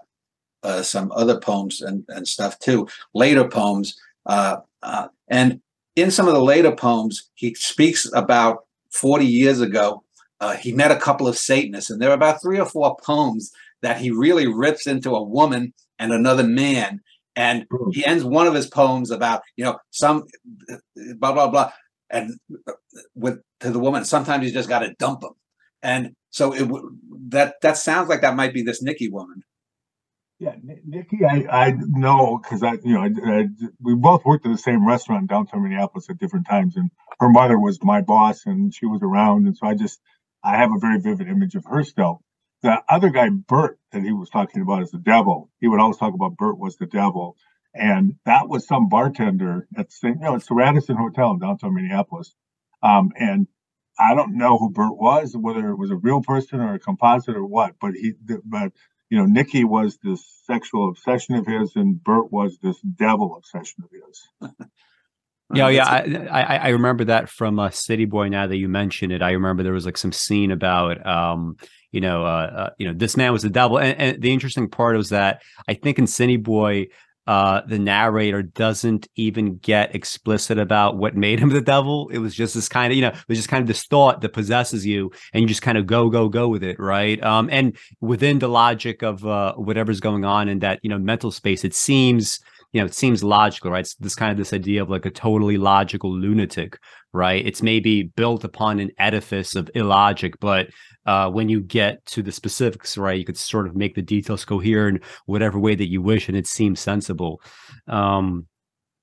uh, some other poems and and stuff too, later poems. Uh, uh, and in some of the later poems, he speaks about 40 years ago. Uh, he met a couple of Satanists, and there are about three or four poems that he really rips into a woman and another man. And he ends one of his poems about, you know, some blah, blah, blah. And with to the woman, sometimes you just got to dump them. And so it that that sounds like that might be this Nikki woman. Yeah, Nikki, I, I know because I, you know, I, I, we both worked at the same restaurant downtown Minneapolis at different times, and her mother was my boss, and she was around, and so I just, I have a very vivid image of her still. The other guy, Bert, that he was talking about is the devil. He would always talk about Bert was the devil, and that was some bartender at the same, you know, it's the Radisson Hotel in downtown Minneapolis, um, and I don't know who Bert was, whether it was a real person or a composite or what, but he, but you know, Nikki was this sexual obsession of his, and Bert was this devil obsession of his. yeah, yeah, I, I, I remember that from uh, City Boy. Now that you mention it, I remember there was like some scene about, um, you know, uh, uh, you know, this man was the devil, and, and the interesting part was that I think in City Boy, uh, the narrator doesn't even get explicit about what made him the devil. It was just this kind of, you know, it was just kind of this thought that possesses you, and you just kind of go, go, go with it, right? Um, and within the logic of uh, whatever's going on in that, you know, mental space, it seems you know, it seems logical, right? It's this kind of this idea of like a totally logical lunatic, right? It's maybe built upon an edifice of illogic, but uh, when you get to the specifics, right, you could sort of make the details coherent whatever way that you wish, and it seems sensible. Um,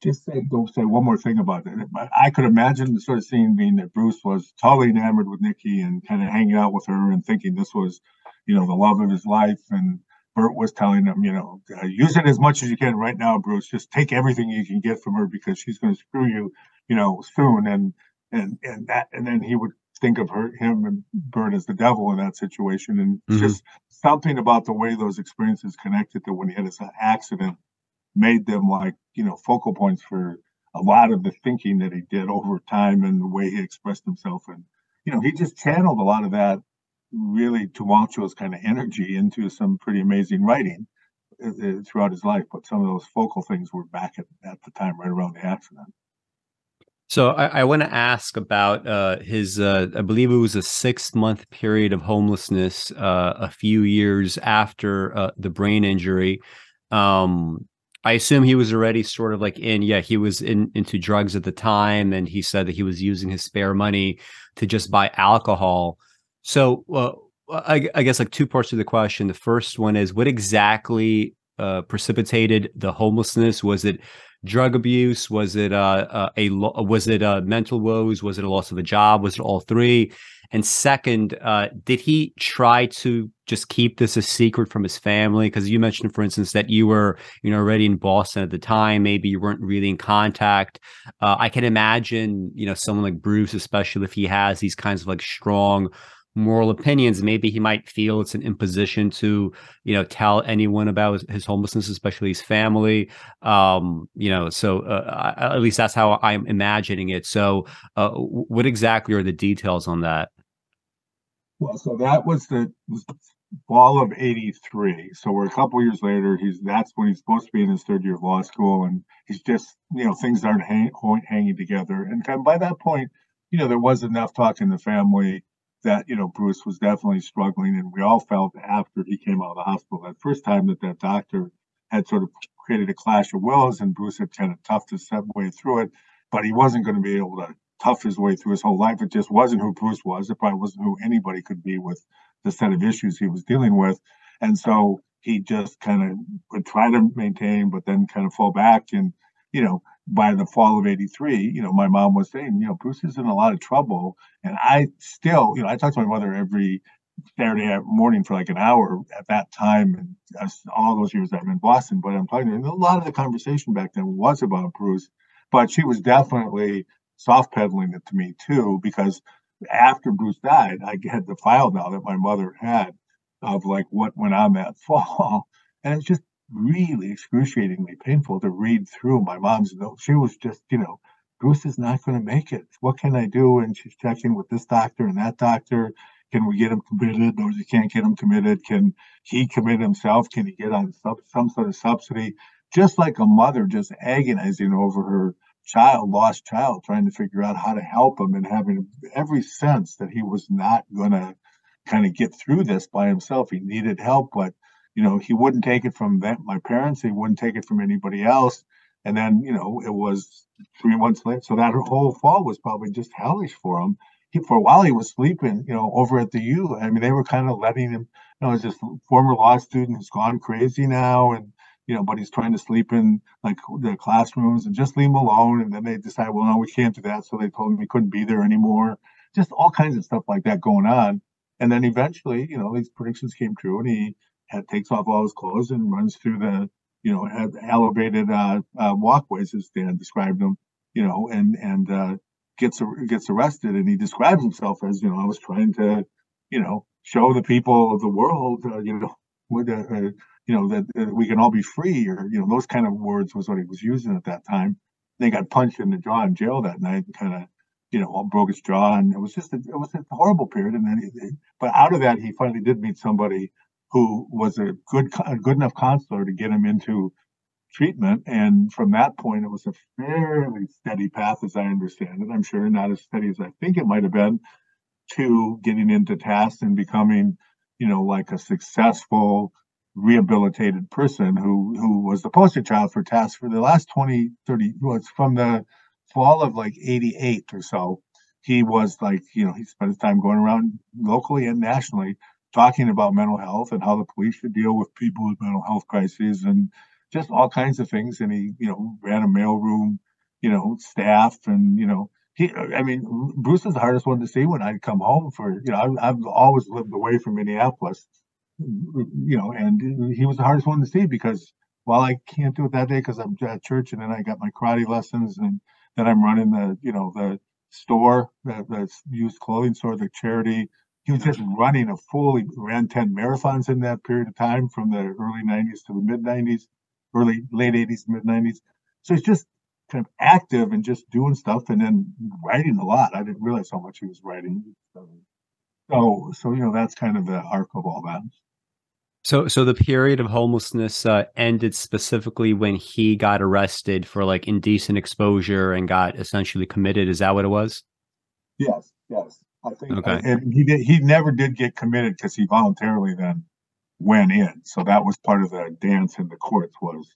just say go say one more thing about it. I could imagine the sort of scene being that Bruce was totally enamored with Nikki and kind of hanging out with her and thinking this was, you know, the love of his life. And Burt was telling him, you know, uh, use it as much as you can right now, Bruce. Just take everything you can get from her because she's going to screw you, you know, soon. And and and that and then he would think of her him and Burt as the devil in that situation. And mm-hmm. just something about the way those experiences connected to when he had his accident made them like you know focal points for a lot of the thinking that he did over time and the way he expressed himself and you know he just channeled a lot of that really tumultuous kind of energy into some pretty amazing writing uh, uh, throughout his life but some of those focal things were back at, at the time right around the accident so I, I want to ask about uh, his, uh, I believe it was a six month period of homelessness uh, a few years after uh, the brain injury. Um, I assume he was already sort of like in, yeah, he was in into drugs at the time, and he said that he was using his spare money to just buy alcohol. So, I, I, guess like two parts of the question. The first one is what exactly uh, precipitated the homelessness? Was it drug abuse? Was it uh, uh a was it uh, mental woes? Was it a loss of a job? Was it all three? And second, uh, did he try to just keep this a secret from his family? Because you mentioned, for instance, that you were, you know, already in Boston at the time. Maybe you weren't really in contact. I can imagine, you know, someone like Bruce, especially if he has these kinds of like strong moral opinions maybe he might feel it's an imposition to you know tell anyone about his, homelessness especially his family um you know so uh, I, at least that's how i'm imagining it so uh, what exactly are the details on that well, so that was the fall of 83. So we're a couple years later. He's that's when he's supposed to be in his third year of law school. And he's just, you know, things aren't hang, hanging together. And by that point, you know, there was enough talk in the family that, you know, Bruce was definitely struggling. And we all felt after he came out of the hospital that first time that that doctor had sort of created a clash of wills and Bruce had kind of toughed his way through it, but he wasn't going to be able to tough his way through his whole life. It just wasn't who Bruce was. It probably wasn't who anybody could be with the set of issues he was dealing with. And so he just kind of would try to maintain, but then kind of fall back. And, you know, by the fall of 83, you know, my mom was saying, you know, Bruce is in a lot of trouble. And I still, you know, I talked to my mother every Saturday morning for like an hour at that time. And all those years I'm in Boston, but I'm talking, and a lot of the conversation back then was about Bruce, but she was definitely soft pedaling it to me too, because after Bruce died, I had the file now that my mother had of like what went on that fall. And it's just really excruciatingly painful to read through my mom's notes. She was just, you know, Bruce is not going to make it. What can I do? And she's checking with this doctor and that doctor. Can we get him committed? No, you can't get him committed. Can he commit himself? Can he get on some, some sort of subsidy? Just like a mother just agonizing over her child, lost child, trying to figure out how to help him and having every sense that he was not going to kind of get through this by himself. He needed help, but you know, he wouldn't take it from them, my parents. He wouldn't take it from anybody else. And then, you know, it was three months later. So that whole fall was probably just hellish for him. He, for a while, he was sleeping, you know, over at the U. I mean, they were kind of letting him, you know, as this former law student who's gone crazy now. And, you know, but he's trying to sleep in like the classrooms and just leave him alone. And then they decide, well, no, we can't do that. So they told him he couldn't be there anymore. Just all kinds of stuff like that going on. And then eventually, you know, these predictions came true and he takes off all his clothes and runs through the, you know, elevated uh, uh, walkways as Dan described them, you know, and, and, uh, gets, gets arrested. And he describes himself as, you know, I was trying to, you know, show the people of the world, uh, you know, with you know, that, that we can all be free or, you know, those kind of words was what he was using at that time. They got punched in the jaw in jail that night and kind of, you know, broke his jaw. And it was just, a, it was a horrible period. And then, he, but out of that, he finally did meet somebody who was a good, a good enough counselor to get him into treatment. And from that point, it was a fairly steady path, as I understand it. I'm sure not as steady as I think it might have been to getting into TASC and becoming, you know, like a successful rehabilitated person who who was the poster child for TASC for the last 20, 30, was from the fall of like 88 or so. He was like, you know, he spent his time going around locally and nationally talking about mental health and how the police should deal with people with mental health crises and just all kinds of things. And he, you know, ran a mailroom, you know, staff and, you know, he, I mean, Bruce is the hardest one to see when I'd come home for, you know, I, I've always lived away from Minneapolis, you know, and he was the hardest one to see because while I can't do it that day because I'm at church and then I got my karate lessons and then I'm running the, you know, the store, the, the used clothing store, the charity. He was just running a fully ran 10 marathons in that period of time from the early 90s to the mid 90s, early, late 80s, mid 90s. So he's just kind of active and just doing stuff and then writing a lot. I didn't realize how much he was writing. So, so you know, that's kind of the arc of all that. So, so the period of homelessness uh, ended specifically when he got arrested for like indecent exposure and got essentially committed. Is that what it was? Yes, yes. I think, okay. and he did. He never did get committed because he voluntarily then went in. So that was part of the dance in the courts was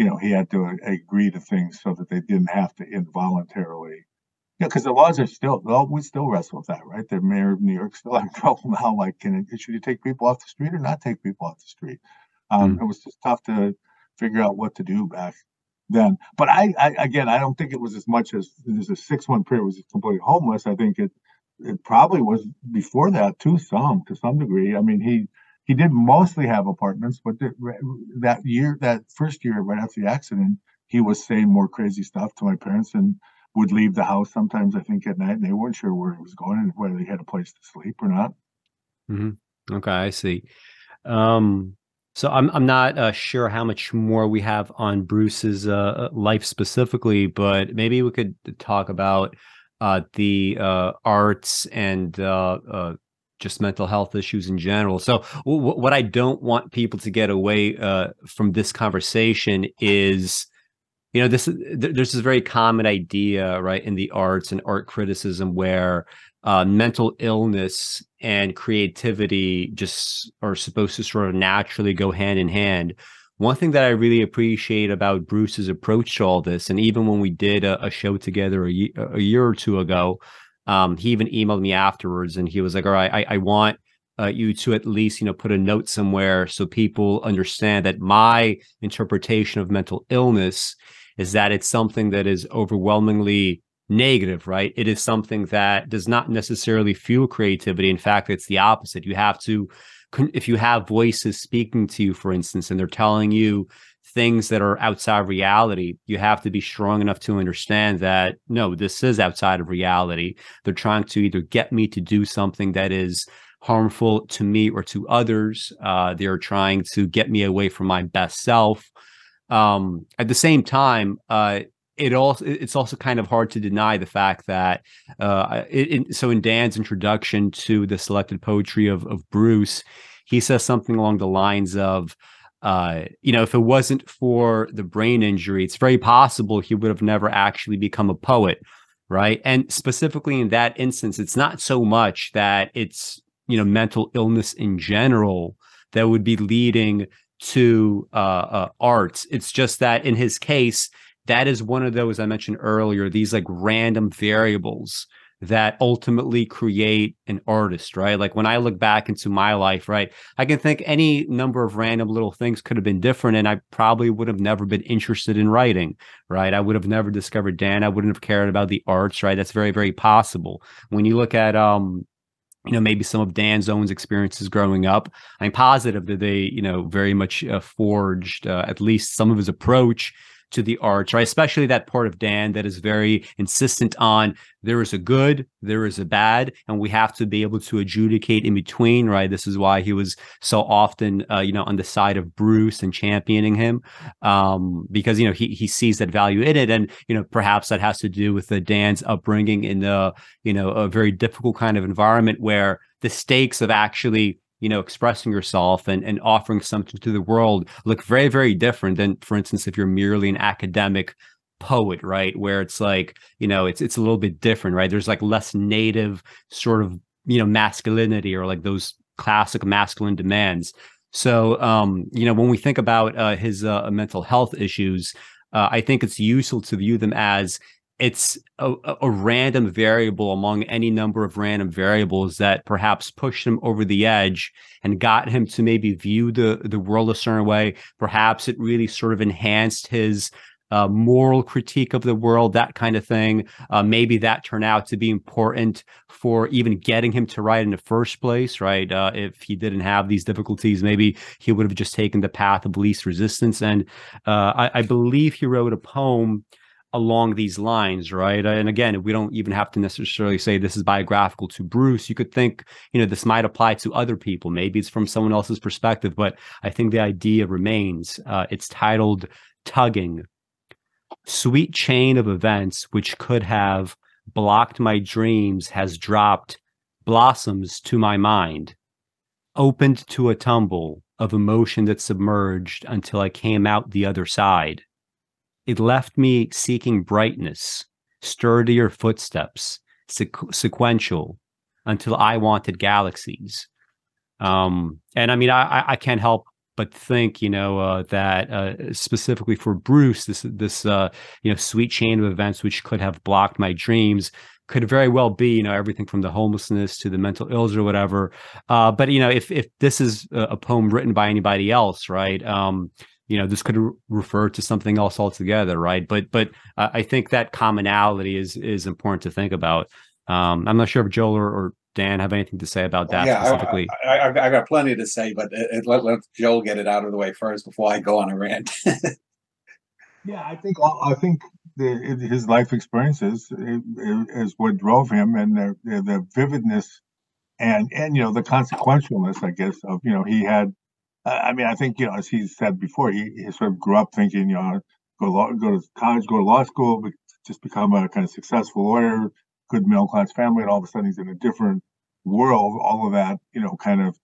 you know, he had to agree to things so that they didn't have to involuntarily. Yeah, because the laws are still, well, we still wrestle with that, right? The mayor of New York still in trouble now. Like, can it, should you take people off the street or not take people off the street? Um, mm. It was just tough to figure out what to do back then. But I, I again, I don't think it was as much as there's a six month period was completely homeless. I think it, it probably was before that too, some to some degree. I mean, he he did mostly have apartments, but that year, that first year right after the accident, he was saying more crazy stuff to my parents and would leave the house sometimes. I think at night, and they weren't sure where he was going and whether he had a place to sleep or not. Mm-hmm. Okay, I see. Um, so I'm I'm not uh, sure how much more we have on Bruce's uh, life specifically, but maybe we could talk about uh, the uh, arts and uh, uh, just mental health issues in general. So, w- what I don't want people to get away uh, from this conversation is, you know, this th- there's this very common idea, right, in the arts and art criticism where uh, mental illness and creativity just are supposed to sort of naturally go hand in hand. One thing that I really appreciate about Bruce's approach to all this, and even when we did a, a show together a, a year or two ago, um, he even emailed me afterwards and he was like, all right, I, I want uh, you to at least, you know, put a note somewhere so people understand that my interpretation of mental illness is that it's something that is overwhelmingly negative, right? It is something that does not necessarily fuel creativity. In fact, it's the opposite. You have to, if you have voices speaking to you, for instance, and they're telling you things that are outside reality, you have to be strong enough to understand that no, this is outside of reality. They're trying to either get me to do something that is harmful to me or to others. Uh, they're trying to get me away from my best self. Um, at the same time, uh, it also it's also kind of hard to deny the fact that uh, it, it, so in Dan's introduction to the selected poetry of of Bruce, he says something along the lines of uh, you know, if it wasn't for the brain injury, it's very possible he would have never actually become a poet, right? And specifically in that instance, it's not so much that it's you know mental illness in general that would be leading to uh, uh, arts. It's just that in his case, that is one of those I mentioned earlier. These like random variables that ultimately create an artist, right? Like when I look back into my life, right, I can think any number of random little things could have been different, and I probably would have never been interested in writing, right? I would have never discovered Dan. I wouldn't have cared about the arts, right? That's very, very possible. When you look at, um, you know, maybe some of Dan's own experiences growing up, I'm positive that they, you know, very much uh, forged uh, at least some of his approach to the arts, right? Especially that part of Dan that is very insistent on there is a good, there is a bad, and we have to be able to adjudicate in between, right? This is why he was so often, uh, you know, on the side of Bruce and championing him, um, because you know he he sees that value in it, and you know perhaps that has to do with the Dan's upbringing in the you know a very difficult kind of environment where the stakes of actually you know expressing yourself and, and offering something to the world look very very different than for instance if you're merely an academic poet right? Where it's like you know it's it's a little bit different right? There's like less native sort of you know masculinity or like those classic masculine demands. So, um, you know, when we think about uh, his uh, mental health issues, uh, I think it's useful to view them as it's a, a, random variable among any number of random variables that perhaps pushed him over the edge and got him to maybe view the the world a certain way. Perhaps it really sort of enhanced his uh, moral critique of the world, that kind of thing. Uh, maybe that turned out to be important for even getting him to write in the first place, right? Uh, if he didn't have these difficulties, maybe he would have just taken the path of least resistance. And uh, I, I, believe he wrote a poem along these lines, right? And again, we don't even have to necessarily say this is biographical to Bruce. You could think, you know, this might apply to other people. Maybe it's from someone else's perspective, but I think the idea remains. Uh, it's titled Tugging sweet chain of events which could have blocked my dreams has dropped blossoms to my mind, opened to a tumble of emotion that submerged until I came out the other side. It left me seeking brightness, sturdier footsteps, sequ- sequential, until I wanted galaxies. Um, and I mean, I, I can't help but think you know uh, that uh, specifically for Bruce, this this uh, you know sweet chain of events which could have blocked my dreams could very well be you know everything from the homelessness to the mental ills or whatever. Uh, but you know if if this is a poem written by anybody else, right? Um, you know this could re- refer to something else altogether, right? But but uh, I think that commonality is is important to think about. Um, I'm not sure if Joel or, or Dan have anything to say about that yeah, specifically? I, I, I, got plenty to say, but it, it, let, let Joel get it out of the way first before I go on a rant. yeah, I think I think the, his life experiences is what drove him, and the, the, the vividness and and you know the consequentialness, I guess, of you know he had. I mean, I think you know, as he said before, he, he sort of grew up thinking, you know, go law, go to college, go to law school, just become a kind of successful lawyer, good middle class family, and all of a sudden he's in a different world. All of that, you know, kind of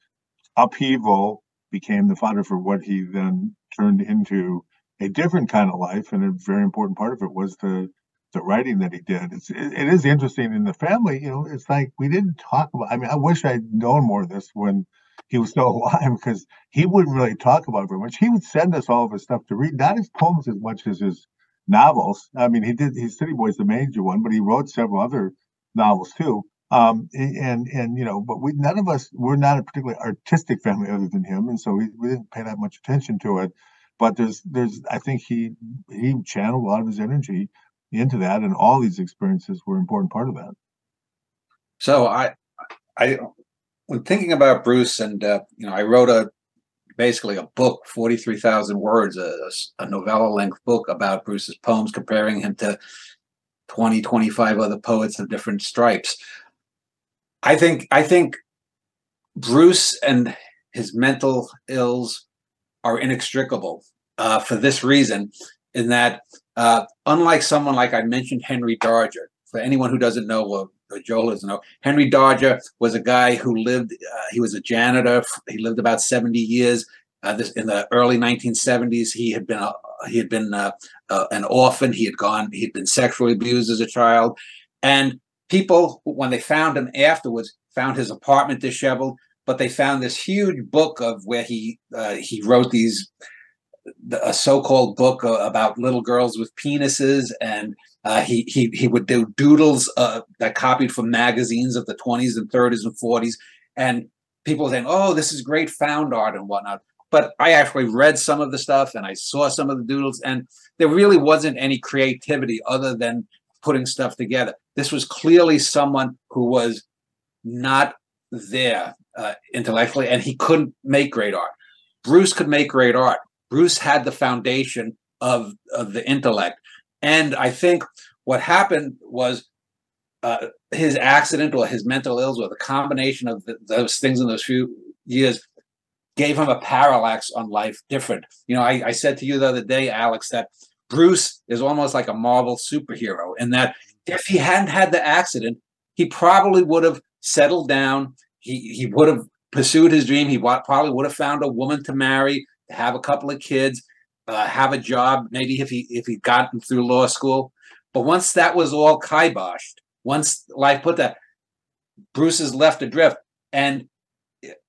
upheaval became the fodder for what he then turned into a different kind of life, and a very important part of it was the the writing that he did. It's it, it is interesting in the family. You know, it's like we didn't talk about. I mean, I wish I'd known more of this when he was still alive because he wouldn't really talk about it very much. He would send us all of his stuff to read, not his poems as much as his novels. I mean, he did his City Boys, the major one, but he wrote several other novels too. Um, and and you know, but we none of us we're not a particularly artistic family other than him, and so we, we didn't pay that much attention to it. But there's there's I think he he channeled a lot of his energy into that, and all these experiences were an important part of that. So I I when thinking about Bruce, and uh, you know, I wrote a basically a book, 43,000 words, a, a novella length book about Bruce's poems, comparing him to 20, 25 other poets of different stripes. I think, I think Bruce and his mental ills are inextricable uh, for this reason, in that uh, unlike someone like I mentioned, Henry Darger, for anyone who doesn't know what Joel doesn't know, Henry Darger was a guy who lived, uh, he was a janitor. He lived about 70 years. Uh, this, in the early 1970s, he had been a, he had been uh, uh, an orphan. He had gone. He had been sexually abused as a child, and people, when they found him afterwards, found his apartment disheveled. But they found this huge book of where he uh, he wrote these a so-called book about little girls with penises, and uh, he he he would do doodles uh, that copied from magazines of the 20s and 30s and 40s, and people saying, "Oh, this is great found art and whatnot." But I actually read some of the stuff and I saw some of the doodles, and there really wasn't any creativity other than putting stuff together. This was clearly someone who was not there uh, intellectually, and he couldn't make great art. Bruce could make great art. Bruce had the foundation of, of the intellect. And I think what happened was uh, his accident or his mental ills or the combination of the, those things in those few years gave him a parallax on life different. You know, I, I said to you the other day, Alex, that Bruce is almost like a Marvel superhero, and that if he hadn't had the accident, he probably would have settled down. He he would have pursued his dream. He probably would have found a woman to marry, to have a couple of kids, uh, have a job. Maybe if he if he'd gotten through law school, but once that was all kiboshed, once life put that, Bruce is left adrift, and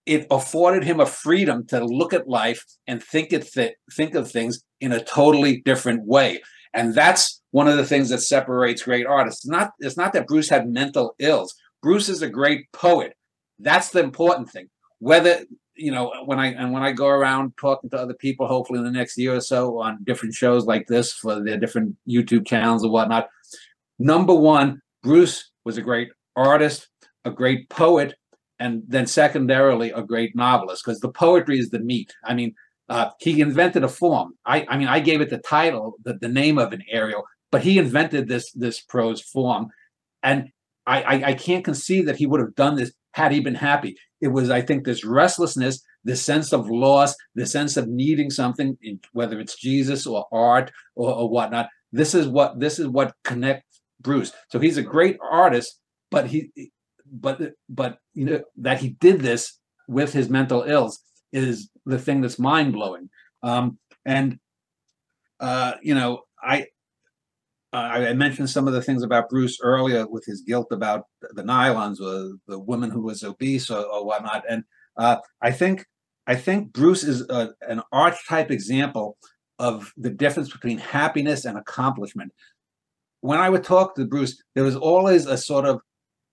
it afforded him a freedom to look at life and think it th- think of things in a totally different way. And that's one of the things that separates great artists. It's not it's not that Bruce had mental ills. Bruce is a great poet. That's the important thing. Whether you know when I and when I go around talking to other people, hopefully in the next year or so on different shows like this for their different YouTube channels or whatnot. Number one, Bruce was a great artist, a great poet, and then secondarily a great novelist because the poetry is the meat. I mean, uh, he invented a form. I, I mean, I gave it the title, the, the name of an Ario, but he invented this this prose form, and I, I, I can't conceive that he would have done this had he been happy. It was, I think, this restlessness, this sense of loss, the sense of needing something, whether it's Jesus or art or, or whatnot. This is what this is what connects Bruce. So he's a great artist, but he, but but you know that he did this with his mental ills is the thing that's mind blowing. Um, and uh, you know, I I mentioned some of the things about Bruce earlier with his guilt about the nylons or the woman who was obese or, or whatnot. And uh, I think I think Bruce is a, an archetype example of the difference between happiness and accomplishment. When I would talk to Bruce, there was always a sort of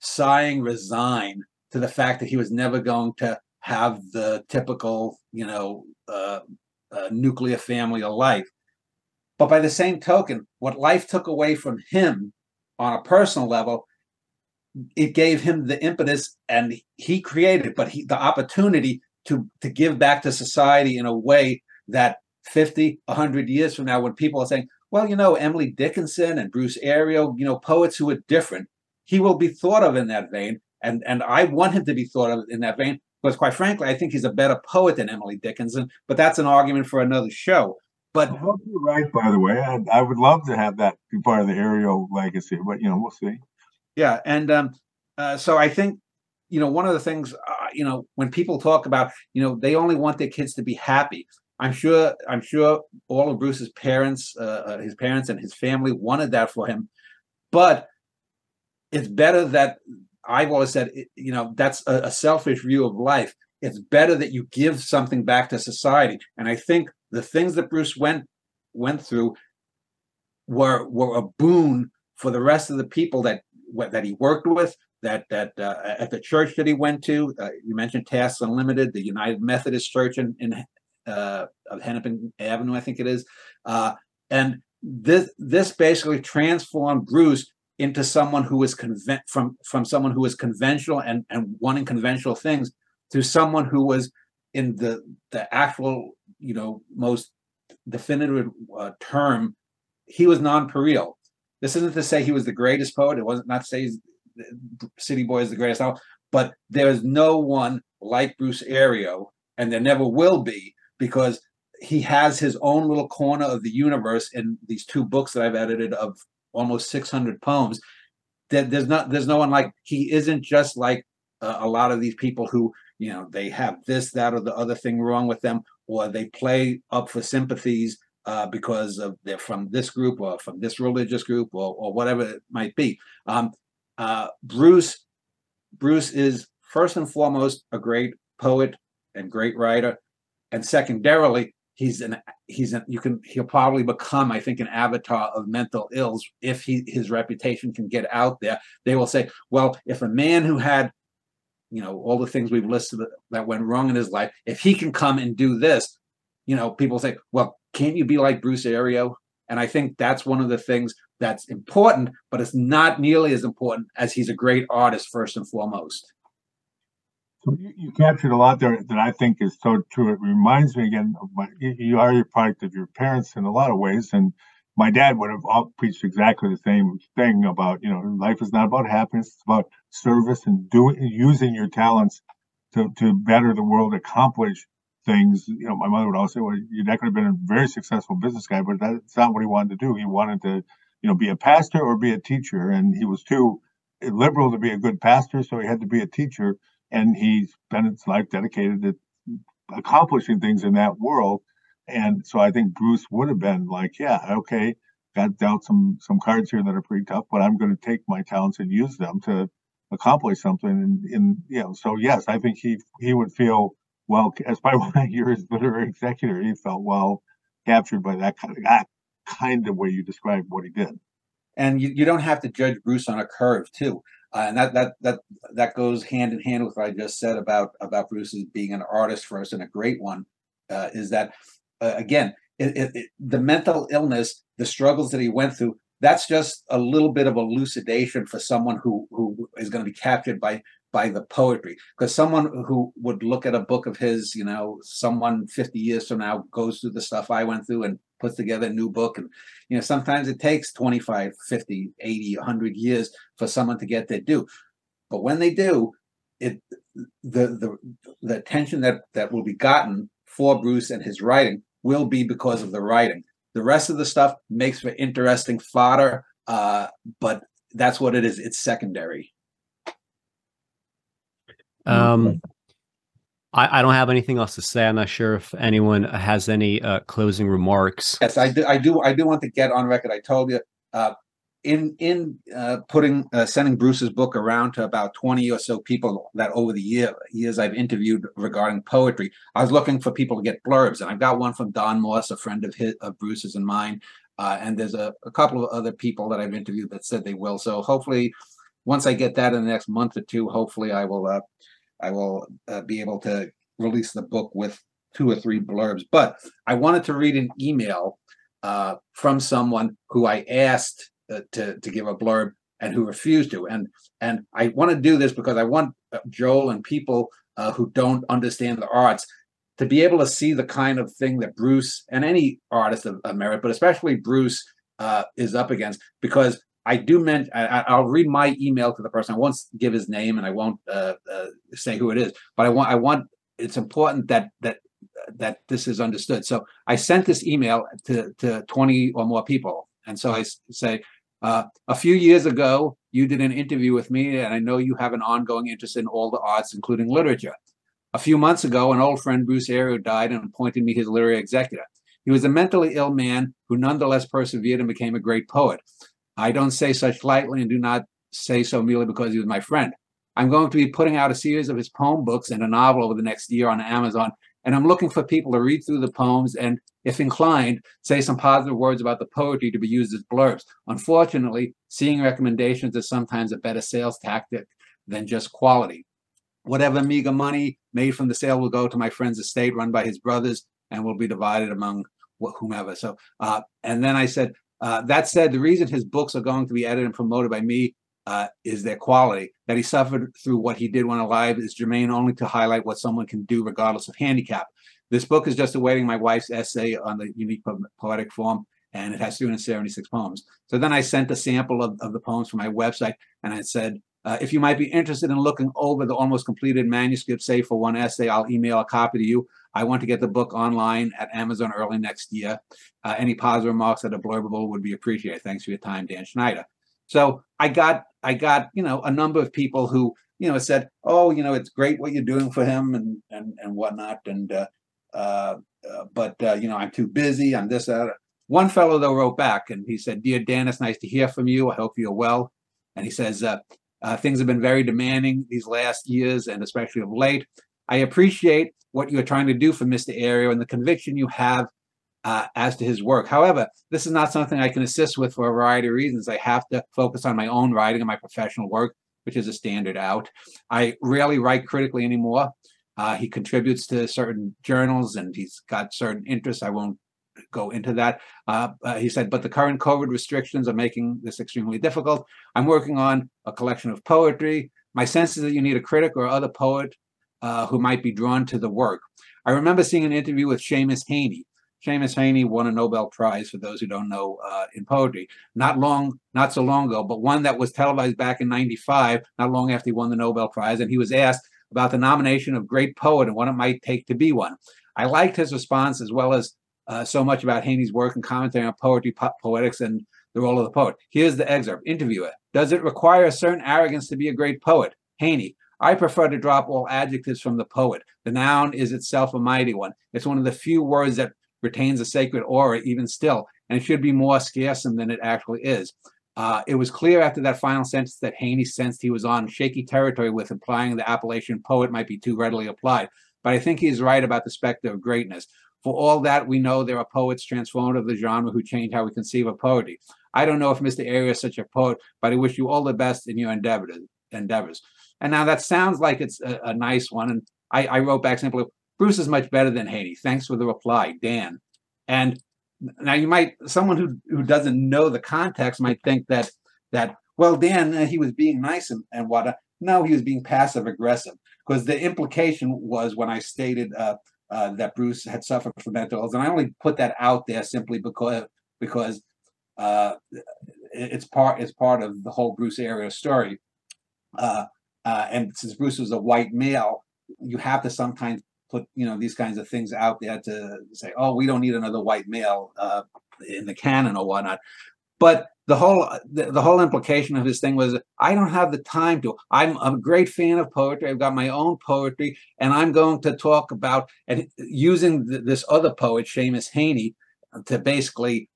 sighing resign to the fact that he was never going to have the typical, you know, uh, uh, nuclear family of life. But by the same token, what life took away from him on a personal level, it gave him the impetus and he created, but he, the opportunity to, to give back to society in a way that 50, 100 years from now, when people are saying, well, you know, Emily Dickinson and Bruce Ario, you know, poets who are different, he will be thought of in that vein. And, and I want him to be thought of in that vein because, quite frankly, I think he's a better poet than Emily Dickinson, but that's an argument for another show. But I hope you're right, by the way. I, I, would love to have that be part of the Ario legacy, but you know, we'll see. Yeah, and um, uh, so I think you know one of the things uh, you know when people talk about you know they only want their kids to be happy. I'm sure I'm sure all of Bruce's parents, uh, uh his parents and his family wanted that for him, but it's better that I've always said you know that's a, a selfish view of life. It's better that you give something back to society, and I think the things that Bruce went went through were were a boon for the rest of the people that that he worked with, that that uh, at the church that he went to. Uh, you mentioned Tasks Unlimited, the United Methodist Church in, in uh, of Hennepin Avenue, I think it is, uh, and this this basically transformed Bruce into someone who was conven- from from someone who was conventional and and wanting conventional things to someone who was in the the actual you know most definitive uh, term, he was non-pareil. This isn't to say he was the greatest poet. It wasn't not to say City Boy is the greatest novel, but there is no one like Bruce Ario, and there never will be because he has his own little corner of the universe in these two books that I've edited of almost 600 poems. That there's not there's no one like he isn't just like uh, a lot of these people who you know they have this that or the other thing wrong with them or they play up for sympathies uh, because of they're from this group or from this religious group or, or whatever it might be. Um, uh, Bruce Bruce is first and foremost a great poet and great writer, and secondarily he's an he's an you can he'll probably become I think an avatar of mental ills if he his reputation can get out there. They will say, well, if a man who had you know all the things we've listed that went wrong in his life. If he can come and do this you know people say well can't you be like bruce ario? And i think that's one of the things that's important but it's not nearly as important as he's a great artist first and foremost. So you, you captured a lot there that i think is so true. It reminds me again of my you are a product of your parents in a lot of ways and my dad would have preached exactly the same thing about you know life is not about happiness it's about service and doing using your talents to, to better the world accomplish things. You know my mother would always say well you're not going to be a very successful business guy but that's not what he wanted to do. He wanted to you know be a pastor or be a teacher and he was too liberal to be a good pastor so he had to be a teacher and he spent his life dedicated to accomplishing things in that world and so I think Bruce would have been like, yeah, okay, got dealt some some cards here that are pretty tough, but I'm going to take my talents and use them to accomplish something. And, and you know, so yes, I think he he would feel well as by I hear his literary executor, he felt well captured by that kind of that kind of way you described what he did. And you, you don't have to judge Bruce on a curve too. Uh, and that that that that goes hand in hand with what I just said about about Bruce being an artist first and a great one. Uh, is that uh, again it, it, it, the mental illness, the struggles that he went through? That's just a little bit of elucidation for someone who who is going to be captured by by the poetry because someone who would look at a book of his you know someone 50 years from now goes through the stuff i went through and puts together a new book and you know sometimes it takes 25 50 80 100 years for someone to get their due but when they do it the the the attention that that will be gotten for bruce and his writing will be because of the writing the rest of the stuff makes for interesting fodder uh, but that's what it is it's secondary um, I, I don't have anything else to say. I'm not sure if anyone has any uh, closing remarks. Yes, I do. I do. I do want to get on record. I told you uh, in in uh, putting uh, sending Bruce's book around to about twenty or so people that over the year years I've interviewed regarding poetry. I was looking for people to get blurbs, and I've got one from Don Moss, a friend of his of Bruce's and mine. Uh, and there's a, a couple of other people that I've interviewed that said they will. So hopefully, once I get that in the next month or two, hopefully I will uh, I will uh, be able to release the book with two or three blurbs. But I wanted to read an email uh, from someone who I asked uh, to to give a blurb and who refused to. And and I want to do this because I want uh, Joel and people uh, who don't understand the arts to be able to see the kind of thing that Bruce and any artist of, of merit, but especially Bruce, uh, is up against. Because I do meant I, will read my email to the person. I won't give his name and I won't uh, uh, say who it is, but I want I want it's important that that that this is understood. So I sent this email to to twenty or more people, and so I say uh, a few years ago you did an interview with me, and I know you have an ongoing interest in all the arts, including literature. A few months ago, an old friend Bruce Ario died and appointed me his literary executor. He was a mentally ill man who nonetheless persevered and became a great poet. I don't say such lightly and do not say so merely because he was my friend. I'm going to be putting out a series of his poem books and a novel over the next year on Amazon. And I'm looking for people to read through the poems and, if inclined, say some positive words about the poetry to be used as blurbs. Unfortunately, seeing recommendations is sometimes a better sales tactic than just quality. Whatever meager money made from the sale will go to my friend's estate run by his brothers and will be divided among whomever. So, uh, and then I said, uh, that said, the reason his books are going to be edited and promoted by me uh, is their quality. That he suffered through what he did when alive is germane only to highlight what someone can do regardless of handicap. This book is just awaiting my wife's essay on the unique poetic form, and it has 276 poems. So then I sent a sample of, of the poems from my website, and I said, uh, if you might be interested in looking over the almost completed manuscript, say for one essay, I'll email a copy to you. I want to get the book online at Amazon early next year. Uh, any positive remarks that are blurbable would be appreciated. Thanks for your time, Dan Schneider. So I got I got you know a number of people who you know said, oh you know it's great what you're doing for him and and and whatnot and uh, uh, uh but uh, you know I'm too busy. I'm this that. One fellow though wrote back and he said, dear Dan, it's nice to hear from you. I hope you're well. And he says, uh, things have been very demanding these last years and especially of late. I appreciate what you're trying to do for Mr. Ario and the conviction you have uh, as to his work. However, this is not something I can assist with for a variety of reasons. I have to focus on my own writing and my professional work, which is a standard out. I rarely write critically anymore. Uh, he contributes to certain journals and he's got certain interests. I won't go into that. Uh, uh, he said, but the current COVID restrictions are making this extremely difficult. I'm working on a collection of poetry. My sense is that you need a critic or other poet uh, who might be drawn to the work. I remember seeing an interview with Seamus Heaney. Seamus Heaney won a Nobel Prize, for those who don't know, uh, in poetry. Not long, not so long ago, but one that was televised back in 95, not long after he won the Nobel Prize. And he was asked about the nomination of great poet and what it might take to be one. I liked his response as well as uh, so much about Heaney's work and commentary on poetry, po- poetics, and the role of the poet. Here's the excerpt. Interviewer. Does it require a certain arrogance to be a great poet? Heaney. I prefer to drop all adjectives from the poet. The noun is itself a mighty one. It's one of the few words that retains a sacred aura even still, and it should be more scarce than it actually is. Uh, it was clear after that final sentence that Heaney sensed he was on shaky territory with implying the appellation poet might be too readily applied. But I think he's right about the specter of greatness. For all that, we know there are poets transformed of the genre who change how we conceive of poetry. I don't know if Mr. Ario is such a poet, but I wish you all the best in your endeavors. endeavors. And now that sounds like it's a, a nice one. And I, I wrote back simply, Bruce is much better than Heaney. Thanks for the reply, Dan. And now you might someone who who doesn't know the context might think that that well Dan uh, he was being nice and, and what no he was being passive aggressive because the implication was when I stated uh, uh, that Bruce had suffered from mental illness and I only put that out there simply because because uh, it's part it's part of the whole Bruce Ario story. Uh, uh, and since Bruce was a white male you have to sometimes put you know these kinds of things out They had to say, oh, we don't need another white male uh, in the canon or whatnot. But the whole the, the, whole implication of his thing was I don't have the time to. I'm, a great fan of poetry. I've got my own poetry, and I'm going to talk about and using th- this other poet, Seamus Heaney, to basically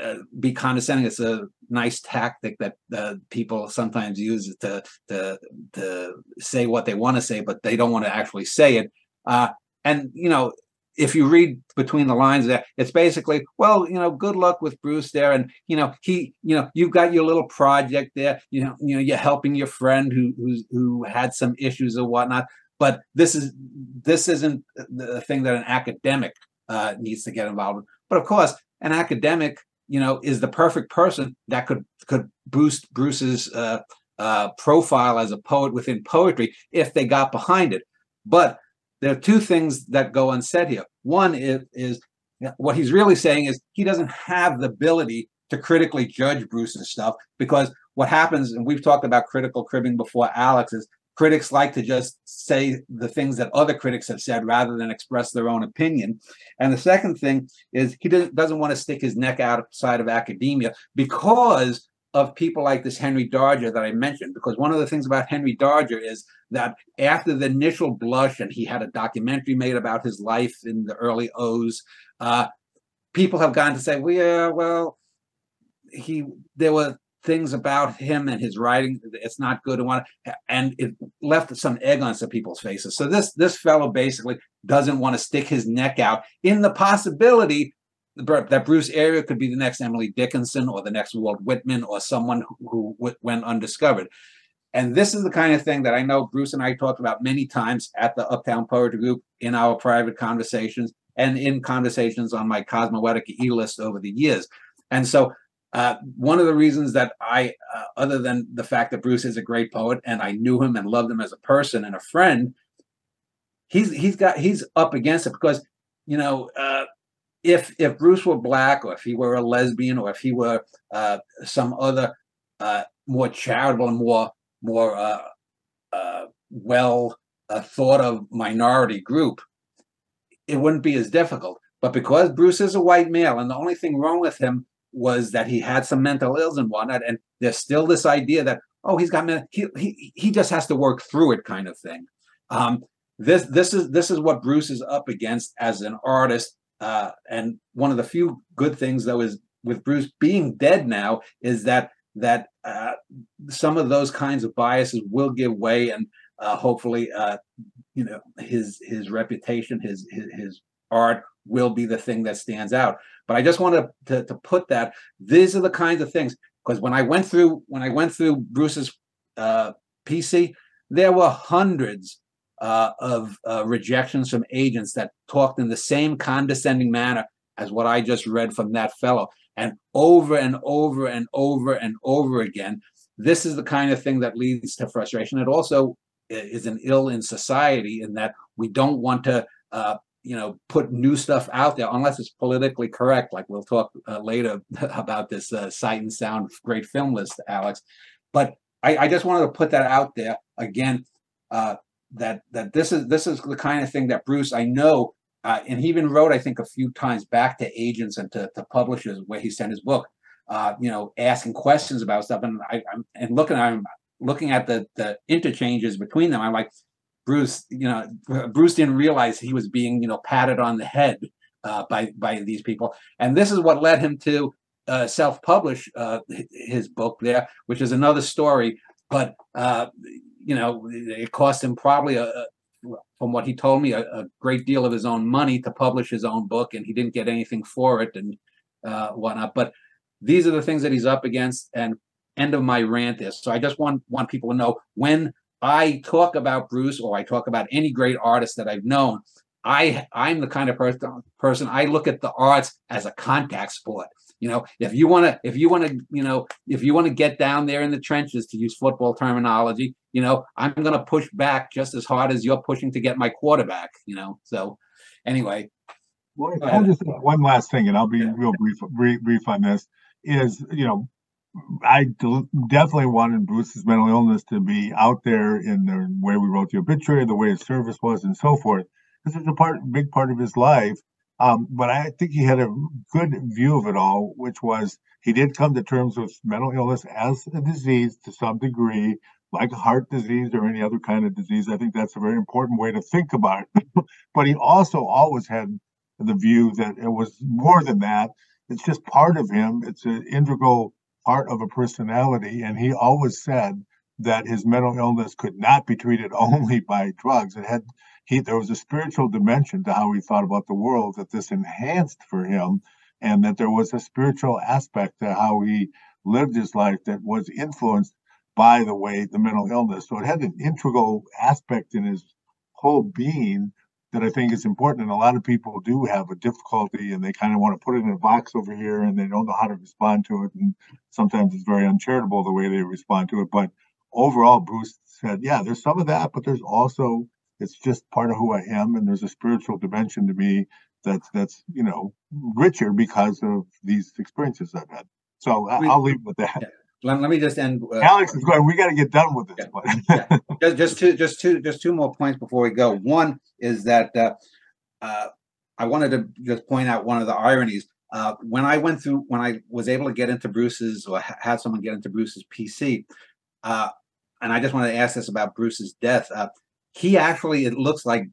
uh, be condescending. It's a nice tactic that uh, people sometimes use to to to say what they want to say, but they don't want to actually say it. Uh, and you know, if you read between the lines there, it's basically, well, you know, good luck with Bruce there, and you know, he, you know, you've got your little project there. You know, you know, you're helping your friend who who's, who had some issues or whatnot. But this is this isn't the thing that an academic uh, needs to get involved in. But of course, an academic, you know, is the perfect person that could could boost Bruce's uh, uh, profile as a poet within poetry if they got behind it. But there are two things that go unsaid here. One is, is what he's really saying is he doesn't have the ability to critically judge Bruce's stuff because what happens, and we've talked about critical cribbing before, Alex, is critics like to just say the things that other critics have said rather than express their own opinion. And the second thing is he doesn't want to stick his neck outside of academia because of people like this Henry Darger that I mentioned, because one of the things about Henry Darger is that after the initial blush, and he had a documentary made about his life in the early O's, uh, people have gone to say, well, yeah, well, he there were things about him and his writing it's not good and what and it left some egg on some people's faces. So this this fellow basically doesn't want to stick his neck out in the possibility that Bruce Ario could be the next Emily Dickinson or the next Walt Whitman or someone who, who went undiscovered. And this is the kind of thing that I know Bruce and I talked about many times at the Uptown Poetry Group in our private conversations and in conversations on my Cosmoetica e list over the years. And so, uh, one of the reasons that I, uh, other than the fact that Bruce is a great poet and I knew him and loved him as a person and a friend, he's he's got he's up against it because you know uh, if if Bruce were black, or if he were a lesbian, or if he were uh, some other uh, more charitable and more more uh, uh well uh, thought of minority group, it wouldn't be as difficult. But because Bruce is a white male, and the only thing wrong with him was that he had some mental ills and whatnot, and there's still this idea that oh he's got he he he just has to work through it kind of thing. Um, this this is this is what Bruce is up against as an artist uh, and one of the few good things, though, is with Bruce being dead now, is that that uh, some of those kinds of biases will give way, and uh, hopefully, uh, you know, his his reputation, his, his, his art will be the thing that stands out. But I just wanted to, to put that these are the kinds of things because when I went through when I went through Bruce's uh, PC, there were hundreds uh, of uh, rejections from agents that talked in the same condescending manner as what I just read from that fellow. And over and over and over and over again, this is the kind of thing that leads to frustration. It also is an ill in society in that we don't want to, uh, you know, put new stuff out there unless it's politically correct. Like we'll talk uh, later about this uh, sight and sound great film list, Alex. But I, I, just wanted to put that out there again. Uh, that that this is this is the kind of thing that Bruce I know, uh, and he even wrote I think a few times back to agents and to, to publishers where he sent his book, uh, you know, asking questions about stuff, and I, am and looking I'm looking at the the interchanges between them. I'm like, Bruce, you know, Bruce didn't realize he was being you know patted on the head uh, by by these people, and this is what led him to uh, self-publish uh, his book there, which is another story. But uh, you know, it cost him probably a, from what he told me, a, a, great deal of his own money to publish his own book, and he didn't get anything for it and uh, whatnot. But these are the things that he's up against. And end of my rant is so I just want want people to know when I talk about Bruce or I talk about any great artist that I've known, I I'm the kind of person person I look at the arts as a contact sport. You know, if you want to, if you want to, you know, if you want to get down there in the trenches, to use football terminology, you know, I'm going to push back just as hard as you're pushing to get my quarterback. You know, so anyway. Well, I'll just one last thing, and I'll be yeah. real brief, brief, brief on this. Is you know, I definitely wanted Bruce's mental illness to be out there in the way we wrote the obituary, the way his service was, and so forth. This is a part, big part of his life. Um, but I think he had a good view of it all, which was he did come to terms with mental illness as a disease to some degree, like heart disease or any other kind of disease. I think that's a very important way to think about it. but he also always had the view that it was more than that. It's just part of him. It's an integral part of a personality. And he always said that his mental illness could not be treated only by drugs. It had he there was a spiritual dimension to how he thought about the world that this enhanced for him, and that there was a spiritual aspect to how he lived his life that was influenced by the way the mental illness. So it had an integral aspect in his whole being that I think is important. And a lot of people do have a difficulty and they kind of want to put it in a box over here and they don't know how to respond to it. And sometimes it's very uncharitable the way they respond to it. But overall, Bruce said, yeah, there's some of that, but there's also it's just part of who I am, and there's a spiritual dimension to me that's that's you know richer because of these experiences I've had. So we, I'll leave with that. Let, let, me just end. Uh, Alex is going. We got to get done with this. Yeah, yeah. just, just two, just two, just two more points before we go. One is that uh, uh, I wanted to just point out one of the ironies. Uh, when I went through, when I was able to get into Bruce's, or had someone get into Bruce's PC, uh, and I just wanted to ask this about Bruce's death. Uh, he actually it looks like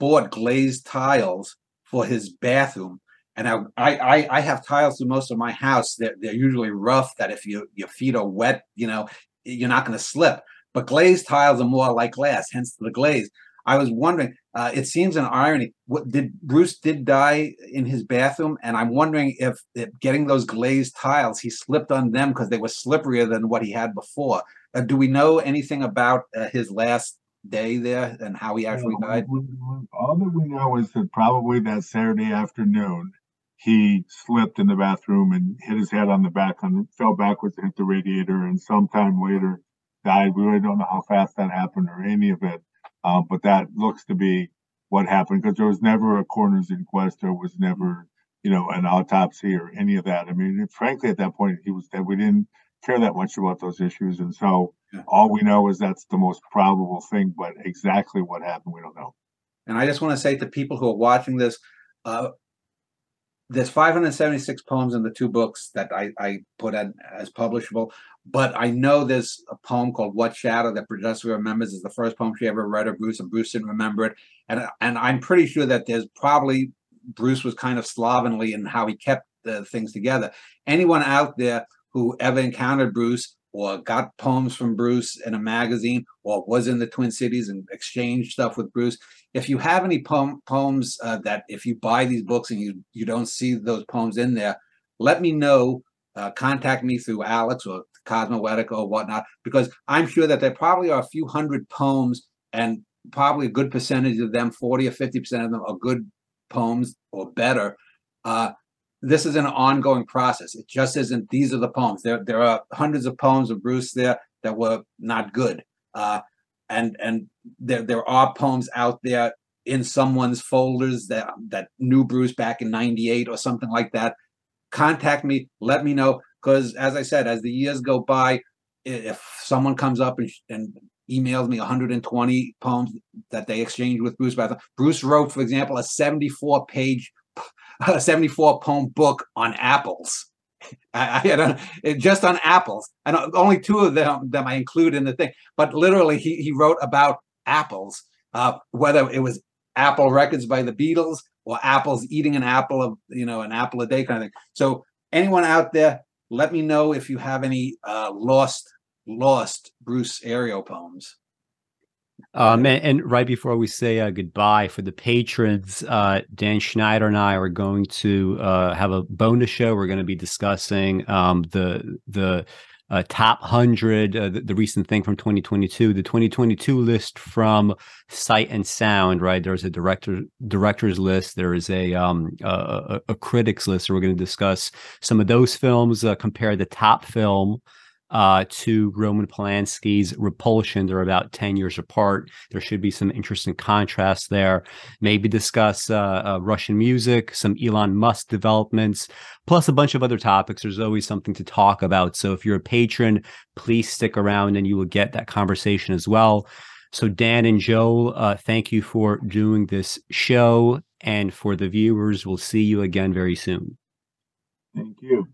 bought glazed tiles for his bathroom and I, I i have tiles through most of my house they're, they're usually rough that if you your feet are wet you know you're not going to slip. But glazed tiles are more like glass hence the glaze. I was wondering uh, it seems an irony. What did bruce did die in his bathroom? And i'm wondering if, if getting those glazed tiles he slipped on them because they were slipperier than what he had before. Uh, do we know anything about uh, his last day there and how he actually died? All that we know is that probably that Saturday afternoon, he slipped in the bathroom and hit his head on the back and fell backwards and hit the radiator and sometime later died. We really don't know how fast that happened or any of it. Uh, but that looks to be what happened because there was never a coroner's inquest. There was never, you know, an autopsy or any of that. I mean, frankly, at that point, he was dead. We didn't care that much about those issues. And so yeah. all we know is that's the most probable thing, but exactly what happened, we don't know. And I just want to say to people who are watching this, uh, there's 576 poems in the two books that I, I put in as publishable, but I know there's a poem called What Shadow that Producer remembers is the first poem she ever read of Bruce, and Bruce didn't remember it. And and I'm pretty sure that there's probably Bruce was kind of slovenly in how he kept the things together. Anyone out there who ever encountered Bruce or got poems from Bruce in a magazine or was in the Twin Cities and exchanged stuff with Bruce. If you have any poem, poems uh, that if you buy these books and you, you don't see those poems in there, let me know. Uh, contact me through Alex or Cosmoetica or whatnot, because I'm sure that there probably are a few hundred poems and probably a good percentage of them, 40 or 50% of them are good poems or better. Uh, this is an ongoing process. It just isn't. These are the poems. There, there are hundreds of poems of Bruce there that were not good, uh, and and there there are poems out there in someone's folders that that knew Bruce back in '98 or something like that. Contact me. Let me know because, as I said, as the years go by, if someone comes up and, and emails me 120 poems that they exchanged with Bruce, Bruce wrote, for example, a 74 page a 74 poem book on apples. I, I a, just on apples, and only two of them them I include in the thing. But literally, he he wrote about apples, uh, whether it was Apple Records by the Beatles or apples eating an apple of you know an apple a day kind of thing. So anyone out there, let me know if you have any uh, lost lost Bruce Ario poems. Um, and, and right before we say uh, goodbye for the patrons, uh, Dan Schneider and I are going to uh, have a bonus show. We're going to be discussing um, the the uh, top 100, uh, the, the, recent thing from 2022, the 2022 list from Sight and Sound, right? There's a director director's list. There is a, um, a, a critics list. So we're going to discuss some of those films, uh, compare the top film uh, to Roman Polanski's Repulsion. They're about 10 years apart. There should be some interesting contrast there. Maybe discuss uh, uh, Russian music, some Elon Musk developments, plus a bunch of other topics. There's always something to talk about. So if you're a patron, please stick around and you will get that conversation as well. So, Dan and Joel, uh, thank you for doing this show. And for the viewers, we'll see you again very soon. Thank you.